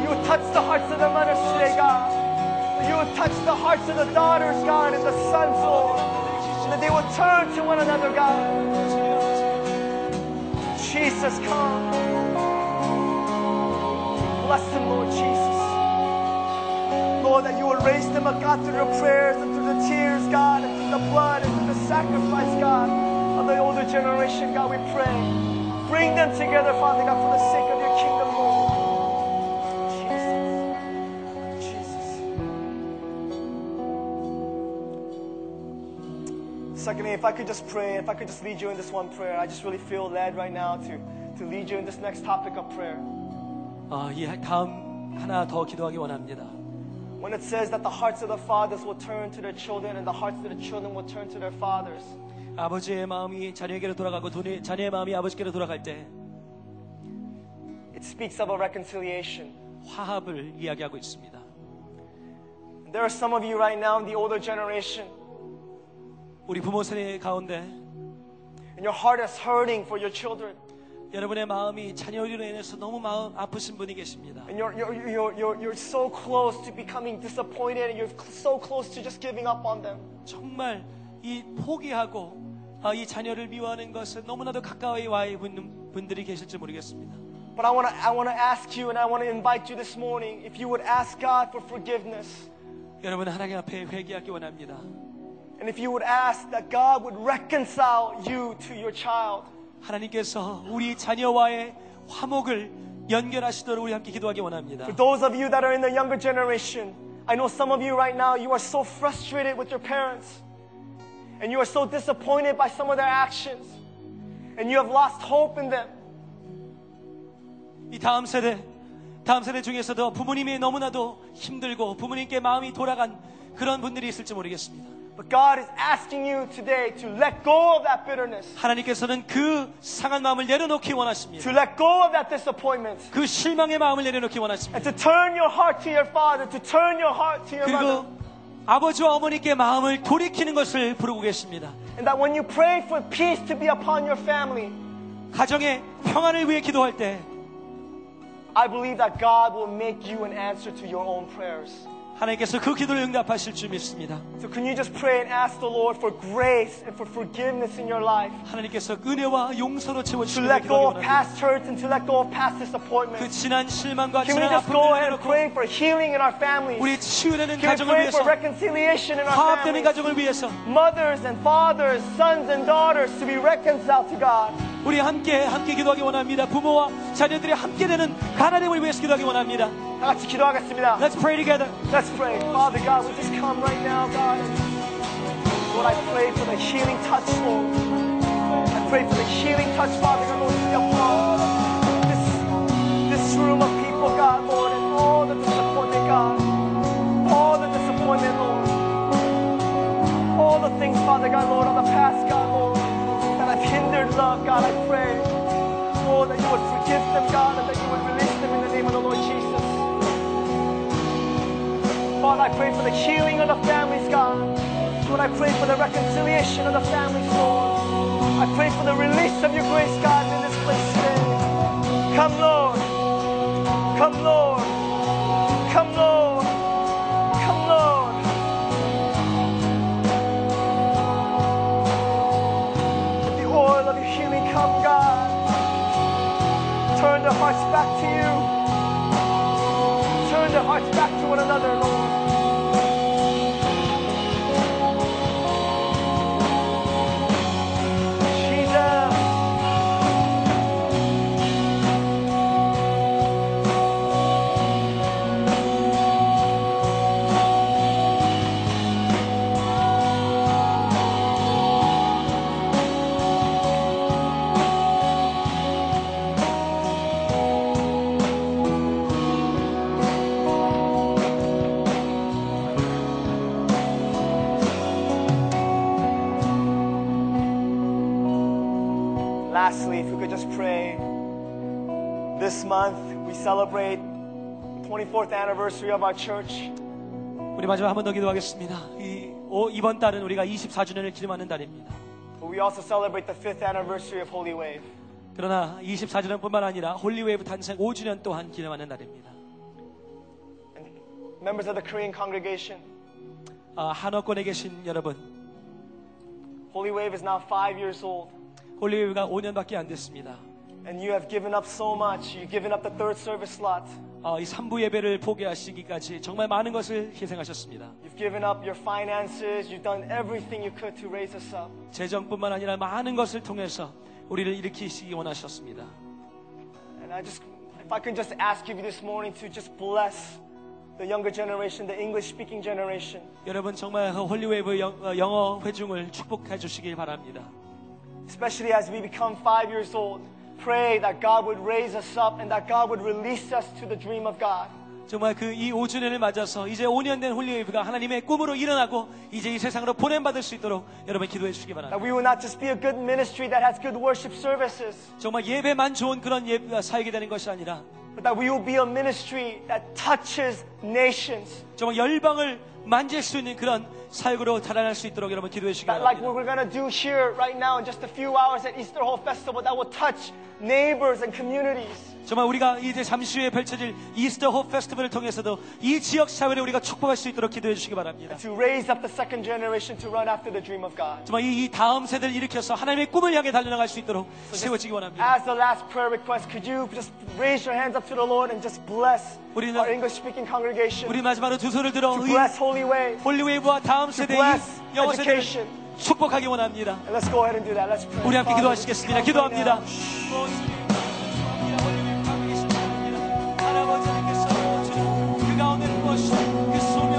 You will touch the hearts of the mothers today, God. That you will touch the hearts of the daughters, God, and the sons, Lord. That they will turn to one another, God. Jesus, come. Bless them, Lord Jesus. Lord, that you will raise them up, God, through the prayers and through the tears, God, and through the blood and through the sacrifice, God, of the older generation, God, we pray. Bring them together, Father God, for the sake of your kingdom, Lord. Jesus. Jesus. Secondly, if I could just pray, if I could just lead you in this one prayer, I just really feel led right now to, to lead you in this next topic of prayer. 어, 이 다음 하나 더 기도하기 원합니다. When it says that the hearts of the fathers will turn to their children and the hearts of the children will turn to their fathers. 아버지의 마음이 자녀에게로 돌아가고 돈이- 자녀의 마음이 아버지께로 돌아갈 때 It speaks of a reconciliation. 화합을 이야기하고 있습니다. And there are some of you right now in the older generation, 우리 부모 세대 가운데 and your heart is hurting for your children. 여러분의 마음이 자녀로 인해서 너무 마음 아프신 분이 계십니다. And you're, you're, you're, you're, you're so close to becoming disappointed, and you're so close to just giving up on them. 정말 이 포기하고 아, 이 자녀를 미워하는 것은 너무나도 가까이 와 있는 분들이 계실지 모르겠습니다. But I want to I wanna ask you, and I want to invite you this morning, if you would ask God for forgiveness, 여러분 하나님 앞에 회개하기 원합니다. and if you would ask that God would reconcile you to your child. 하나님께서 우리 자녀와의 화목을 연결하시도록 우리 함께 기도하기 원합니다. For those of you that are in the younger generation, I know some of you right now, you are so frustrated with your parents. And you are so disappointed by some of their actions. And you have lost hope in them. 이 다음 세대, 다음 세대 중에서도 부모님이 너무나도 힘들고 부모님께 마음이 돌아간 그런 분들이 있을지 모르겠습니다. But God is asking you today to let go of that bitterness, 하나님께서는 그 상한 마음을 내려놓기 to 원하십니다. let go of that disappointment, 그 실망의 마음을 내려놓기 원하십니다. and to turn your heart to your father, to turn your heart to your mother. 그리고 아버지와 어머니께 마음을 돌이키는 것을 부르고 계십니다. And that when you pray for peace to be upon your family, 가정의 평안을 위해 기도할 때 I believe that God will make you an answer to your own prayers. 하나님께서 그 기도를 응답하실 줄 믿습니다. So can you just pray and ask the Lord for grace and for forgiveness in your life? 하나님께서 은혜와 용서로 To 채워주시길 let go 기도하기 of 원합니다. past hurts and to let go of past 그 disappointments. 지난 실망과 Can we 지난 just go 아픔을 ahead and 내려놓고 pray for healing in our families? 우리 치유되는 Can we 가정을 pray 위해서 for reconciliation in our 화합되는 families? 가정을 위해서 Mothers and fathers, sons and daughters to be reconciled to God. 우리 함께 함께 기도하기 원합니다. 부모와 자녀들이 함께 되는 가나됨을 위해서 기도하기 원합니다. 다 같이 기도하겠습니다. Let's pray together. Let's pray. Father God, we just come right now, God. Lord, I pray for the healing touch, Lord. I pray for the healing touch, Father God, Lord, to be upon this, this room of people, God, Lord, and all the disappointment, God. All the disappointment, Lord. All the things, Father God, Lord, of the past, God, Lord, that have hindered love, God, I pray. Lord, that you would forgive them, God, and that you would release them in the name of the Lord Jesus. Father, I pray for the healing of the families, God. Lord, I pray for the reconciliation of the families, Lord. I pray for the release of your grace, God, in this place today. Come, Lord. Come, Lord. Turn their hearts back to you. Turn their hearts back to one another, Lord. Month, we celebrate 24th anniversary of our church. 우리 마지막 한 번 더 기도하겠습니다. 이, 오, 이번 달은 우리가 24주년을 기념하는 달입니다. But we also celebrate the fifth anniversary of Holy Wave. 그러나 24주년뿐만 아니라 홀리웨이브 탄생 5주년 또한 기념하는 날입니다. And members of the Korean congregation, 아, 한어권에 계신 여러분, Holy Wave is now five years old. 홀리웨이브가 5년밖에 안 됐습니다. And you have given up so much. You've given up the third service slot. 어, 이 3부 예배를 포기하시기까지 정말 많은 것을 희생하셨습니다. You've given up your finances. You've done everything you could to raise us up. 재정뿐만 아니라 많은 것을 통해서 우리를 일으키시기 원하셨습니다. And I just, if I can just ask you this morning to just bless the younger generation, the English speaking generation. 여러분 정말 그 홀리웨이브 영, 어, 영어 회중을 축복해 주시길 바랍니다. especially as we become five years old. Pray that God would raise us up and that God would release us to the dream of God. 정말 그 이 5주년을 맞아서 이제 5년 된 홀리웨이브가 하나님의 꿈으로 일어나고 이제 이 세상으로 보냄받을 수 있도록 여러분 기도해 주시기 바랍니다. That we will not just be a good ministry that has good worship services, 정말 예배만 좋은 그런 예, 사역이 되는 것이 아니라 but that we will be a ministry that touches nations. 정말 열방을 만질 수 있는 그런 사역으로 자라날 수 있도록 여러분 기도해 주시기 That like what 바랍니다. we're going to do here right now in just a few hours at Easter Hall Festival that will touch neighbors and communities. 정말 우리가 이제 잠시 후에 펼쳐질 이스터 홉 페스티벌을 통해서도 이 지역 사회를 우리가 축복할 수 있도록 기도해 주시기 바랍니다. To raise up the second generation to run after the dream of God. 정말 이, 이 다음 세대를 일으켜서 하나님의 꿈을 향해 달려나갈 수 있도록 세워지기 원합니다. As the last prayer request, could you just raise your hands up to the Lord and just bless 우리는- our English speaking congregation? 우리 마지막으로 두 손을 들어 To 이 bless Holy Way. 홀리웨이브와 다음 세대 이 bless 영어 세대를 education. 축복하기 원합니다. And let's go ahead and do that. Let's pray. 우리 함께 기도하시겠습니다. 기도합니다. 하나님께서 주님 그 가운데 무엇이 그 소명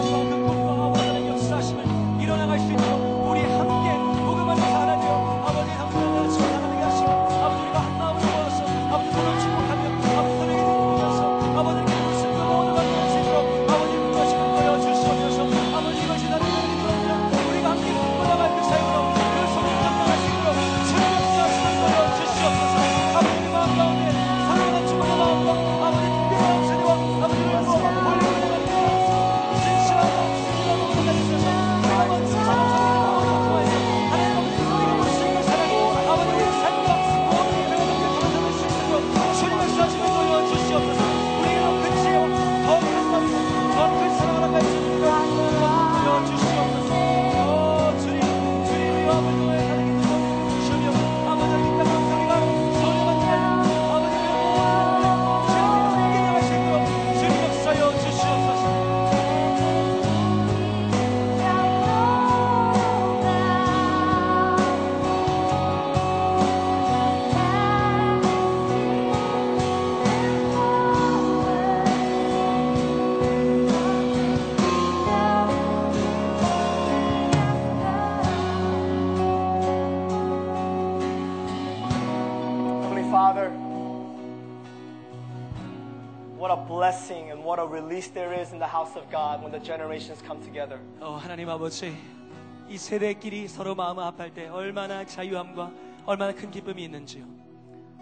and what a release there is in the house of God when the generations come together. 어, 하나님 아버지, 이 세대끼리 서로 마음을 합할 때 얼마나 자유함과 얼마나 큰 기쁨이 있는지요.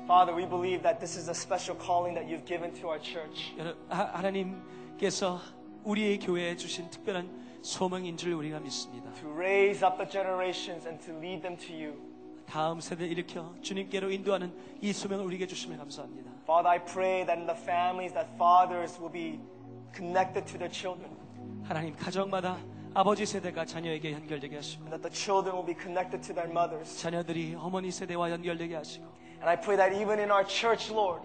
Father, we believe that this is a special calling that you've given to our church. 여러- 하- 하나님께서 우리의 교회에 주신 특별한 소명인 줄 우리가 믿습니다. To raise up the generations and to lead them to you. 다음 세대를 일으켜 주님께로 인도하는 이 소명을 우리에게 주시면 감사합니다. Father, I pray that in the families that fathers will be connected to their children. 하나님 가정마다 아버지 세대가 자녀에게 연결되게 하시고 And that the children will be connected to their mothers. 자녀들이 어머니 세대와 연결되게 하시고 And I pray that even in our church, Lord,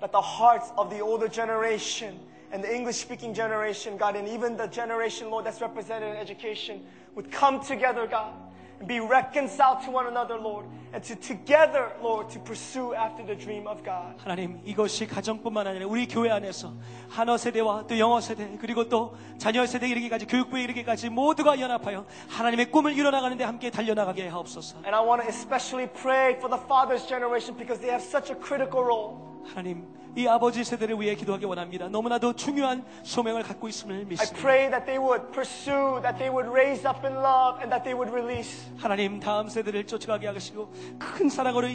that the hearts of the older generation and the English speaking generation, God, and even the generation, Lord, that's represented in education would come together, God, and be reconciled to one another, Lord, and to together, Lord, to pursue after the dream of God. 하나님 이것이 가정뿐만 아니라 우리 교회 안에서 한어 세대와 또 영어 세대 그리고 또 자녀 세대에 이르기까지 교육부에 이르기까지 모두가 연합하여 하나님의 꿈을 이뤄나가는데 함께 달려나가게 하옵소서. And I want to especially pray for the father's generation because they have such a critical role. 하나님 이 아버지 세대를 위해 기도하기 원합니다. 너무나도 중요한 소명을 갖고 있음을 I 믿습니다. pray that they would pursue, that they would raise up in love, and that they would release. 하나님 다음 세대를 쫓아가게 하시고 큰 사랑으로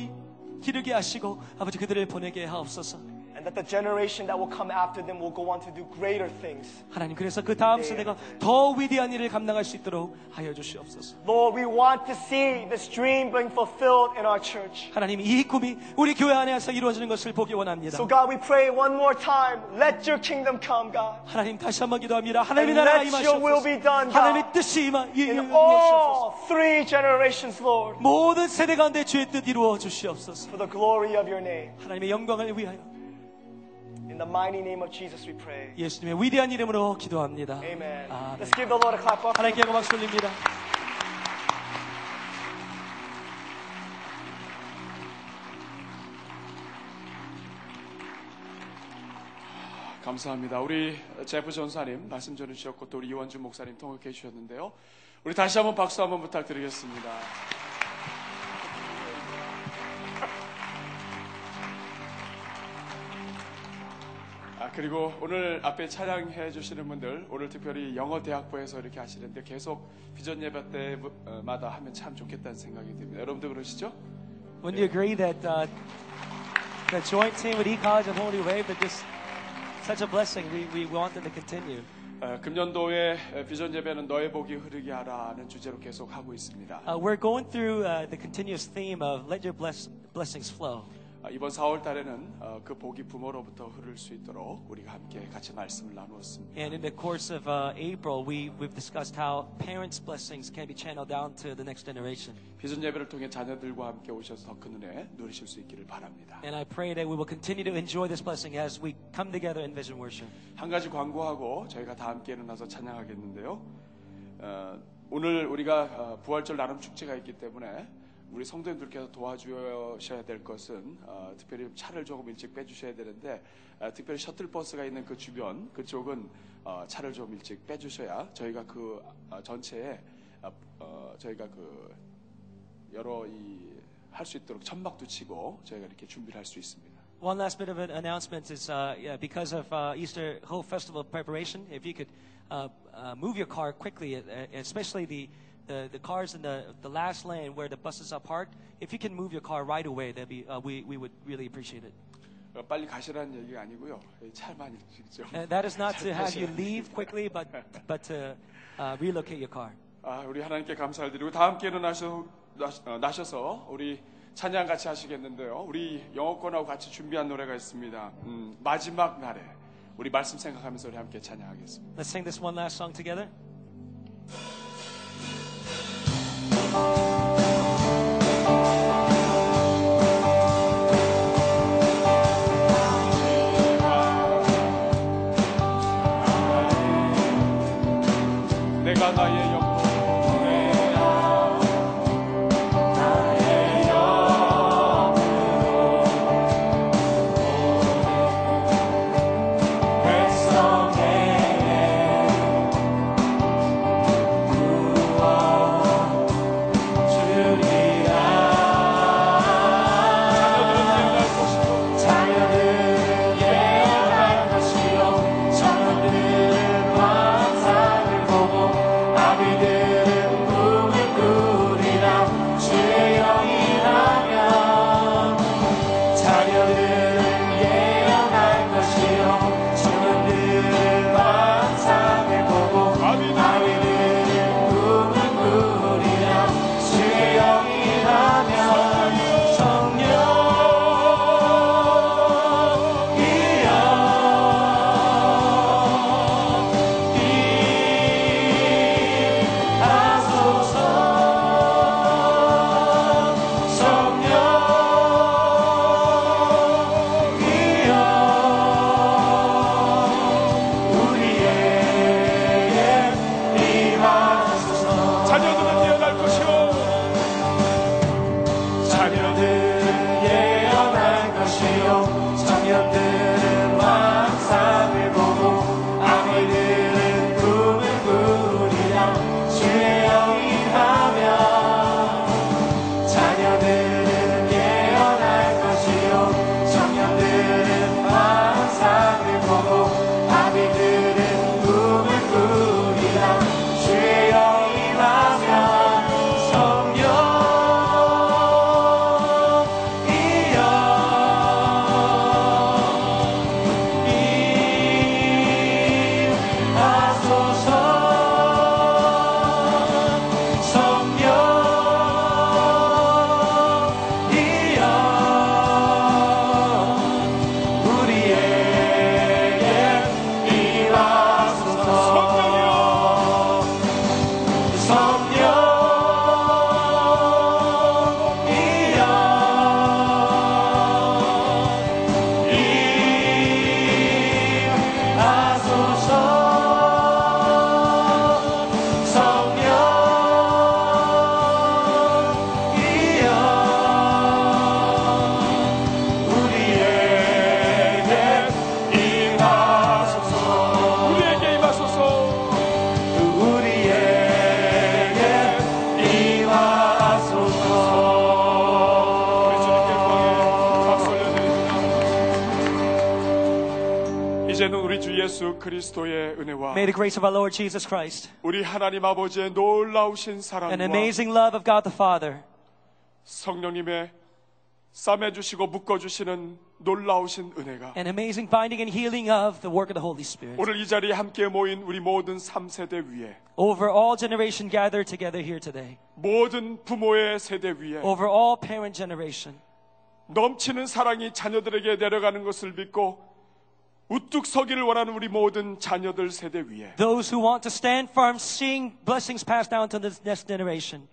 기르게 하시고 아버지 그들을 보내게 하옵소서. And that the generation that will come after them will go on to do greater things. 하나님 그래서 그 다음 세대가 더 위대한 일을 감당할 수 있도록 하여 주시옵소서. Lord, we want to see this dream being fulfilled in our church. 하나님 이 꿈이 우리 교회 안에서 이루어지는 것을 보기 원합니다. So, God, we pray one more time. Let your kingdom come, God. 하나님 다시 한번 기도합니다. 하나님의 And 나라가 let your will 임하시옵소서. be done, 하나님의 God. 뜻이 임하 이- In 이루어지옵소서. all three generations, Lord, 모든 세대 가운데 주의 뜻 이루어 주시옵소서. for the glory of your name. 하나님의 영광을 위하여 In the mighty name of Jesus we pray. 예수님의 위대한 이름으로 기도합니다. Amen. 아멘. Let's give the Lord a clap offering. 하나님께 박수 올립니다. 감사합니다. 우리 제프 전사님 말씀 전해주셨고 또 우리 이원준 목사님 통역해 주셨는데요. 우리 다시 한번 박수 한번 부탁드리겠습니다. 아, 그리고 오늘 앞에 찬양해 주시는 분들 오늘 특별히 영어 대학부에서 이렇게 하시는데 계속 비전 예배 때마다 하면 참 좋겠다는 생각이 듭니다. 여러분도 그러시죠? Wouldn't you agree that uh, the joint team with E-College and Holy Wave, they're just such a blessing. We, we want them to continue. 어, 금년도에 비전 예배는 너의 복이 흐르게 하라는 주제로 계속 하고 있습니다. Uh, we're going through uh, the continuous theme of let your bless, blessings flow. 아, 이번 4월 달에는 어, 그 복이 부모로부터 흐를 수 있도록 우리가 함께 같이 말씀을 나누었습니다. And in the course of uh, April, we, we've discussed how parents' blessings can be channeled down to the next generation. 비전 예배를 통해 자녀들과 함께 오셔서 더큰 은혜 누리실 수 있기를 바랍니다. And I pray that we will continue to enjoy this blessing as we come together in vision worship. 한 가지 광고하고 저희가 다 함께 일어나서 찬양하겠는데요. 어, 오늘 우리가 어, 부활절 나눔 축제가 있기 때문에 우리 성도님들께서 도와주셔야 될 것은 어, 특별히 차를 조금 일찍 빼주셔야 되는데 어, 특별히 셔틀버스가 있는 그 주변 그쪽은 어, 차를 좀 일찍 빼주셔야 저희가 그 어, 전체에 어, 어, 저희가 그 여러 이 할 수 있도록 천막도 치고 저희가 이렇게 준비를 할 수 있습니다. One last bit of an announcement is uh, yeah, because of uh, Easter Hope Festival preparation, if you could uh, uh, move your car quickly, uh, especially the, the, the cars in the, the last lane where the buses are parked, if you can move your car right away, that'd be, uh, we, we would really appreciate it. 어, 빨리 가시라는 얘기가 아니고요. 이 차만 일찍 좀. And that is not to have you leave quickly, but, but to uh, relocate your car. 아, 우리 하나님께 감사를 드리고 다 함께 일어나셔, 나셔- 어, 나셔서 우리 찬양 같이 하시겠는데요. 우리 영어권하고 같이 준비한 노래가 있습니다. 음, 마지막 날에 우리 말씀 생각하면서 우리 함께 찬양하겠습니다. Let's sing this one last song together. Thank you. 예수 그리스도의 은혜와 May the grace of our Lord Jesus Christ 우리 하나님 아버지의 놀라우신 and 사랑과 amazing love of God the Father 성령님의 싸매 주시고 묶어 주시는 놀라우신 은혜가 and amazing binding and healing of the work of the Holy Spirit 오늘 이 자리에 함께 모인 우리 모든 3세대 위에 over all generation gathered together here today, 모든 부모의 세대 위에 over all parent generation. 넘치는 사랑이 자녀들에게 내려가는 것을 믿고 우뚝 서기를 원하는 우리 모든 자녀들 세대 위에 Those who want to stand firm, seeing blessings passed down to the next generation.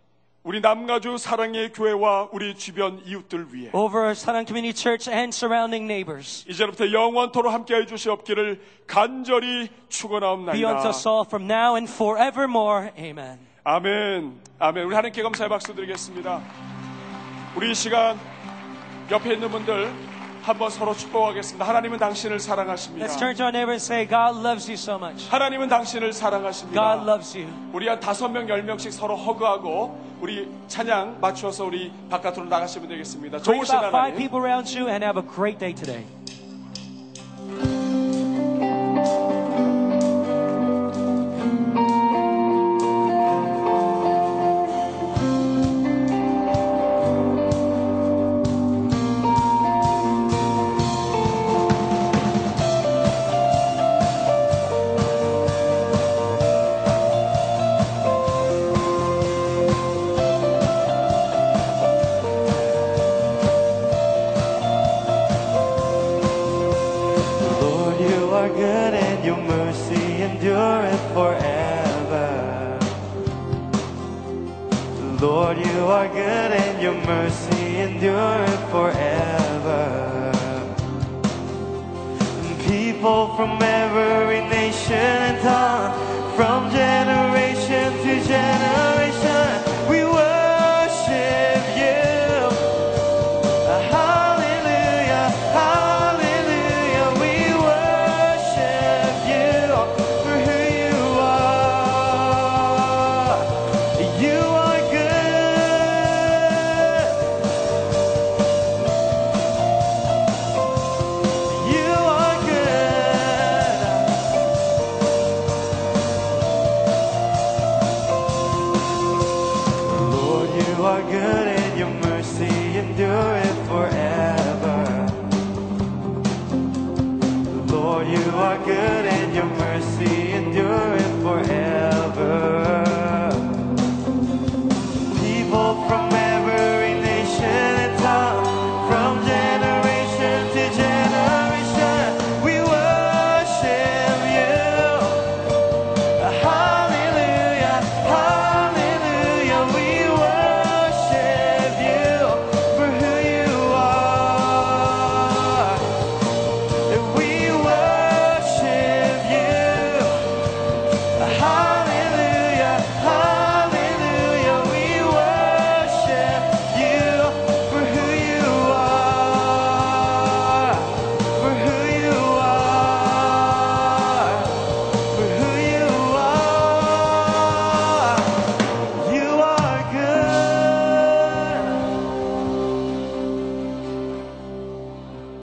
우리 남가주 사랑의 교회와 우리 주변 이웃들 위에 Over Sarang Community Church and surrounding neighbors. 이제부터 영원토로 함께해 주시옵기를 간절히 Be unto 축원하옵나이다. us all from now and forevermore. Amen. 아멘. 아멘. 우리 하나님께 감사의 박수 드리겠습니다. 우리 이 시간 옆에 있는 분들 한번 서로 축복하겠습니다. 하나님은 당신을 사랑하십니다. Let's turn to our neighbor and say, God loves you so much. 하나님은 당신을 사랑하십니다. God loves you. 우리 한 다섯 명, 열 명씩 서로 허그하고 우리 찬양 맞추어서 우리 바깥으로 나가시면 되겠습니다. Bring 좋으신 about five 하나님. people around you and have a great day today.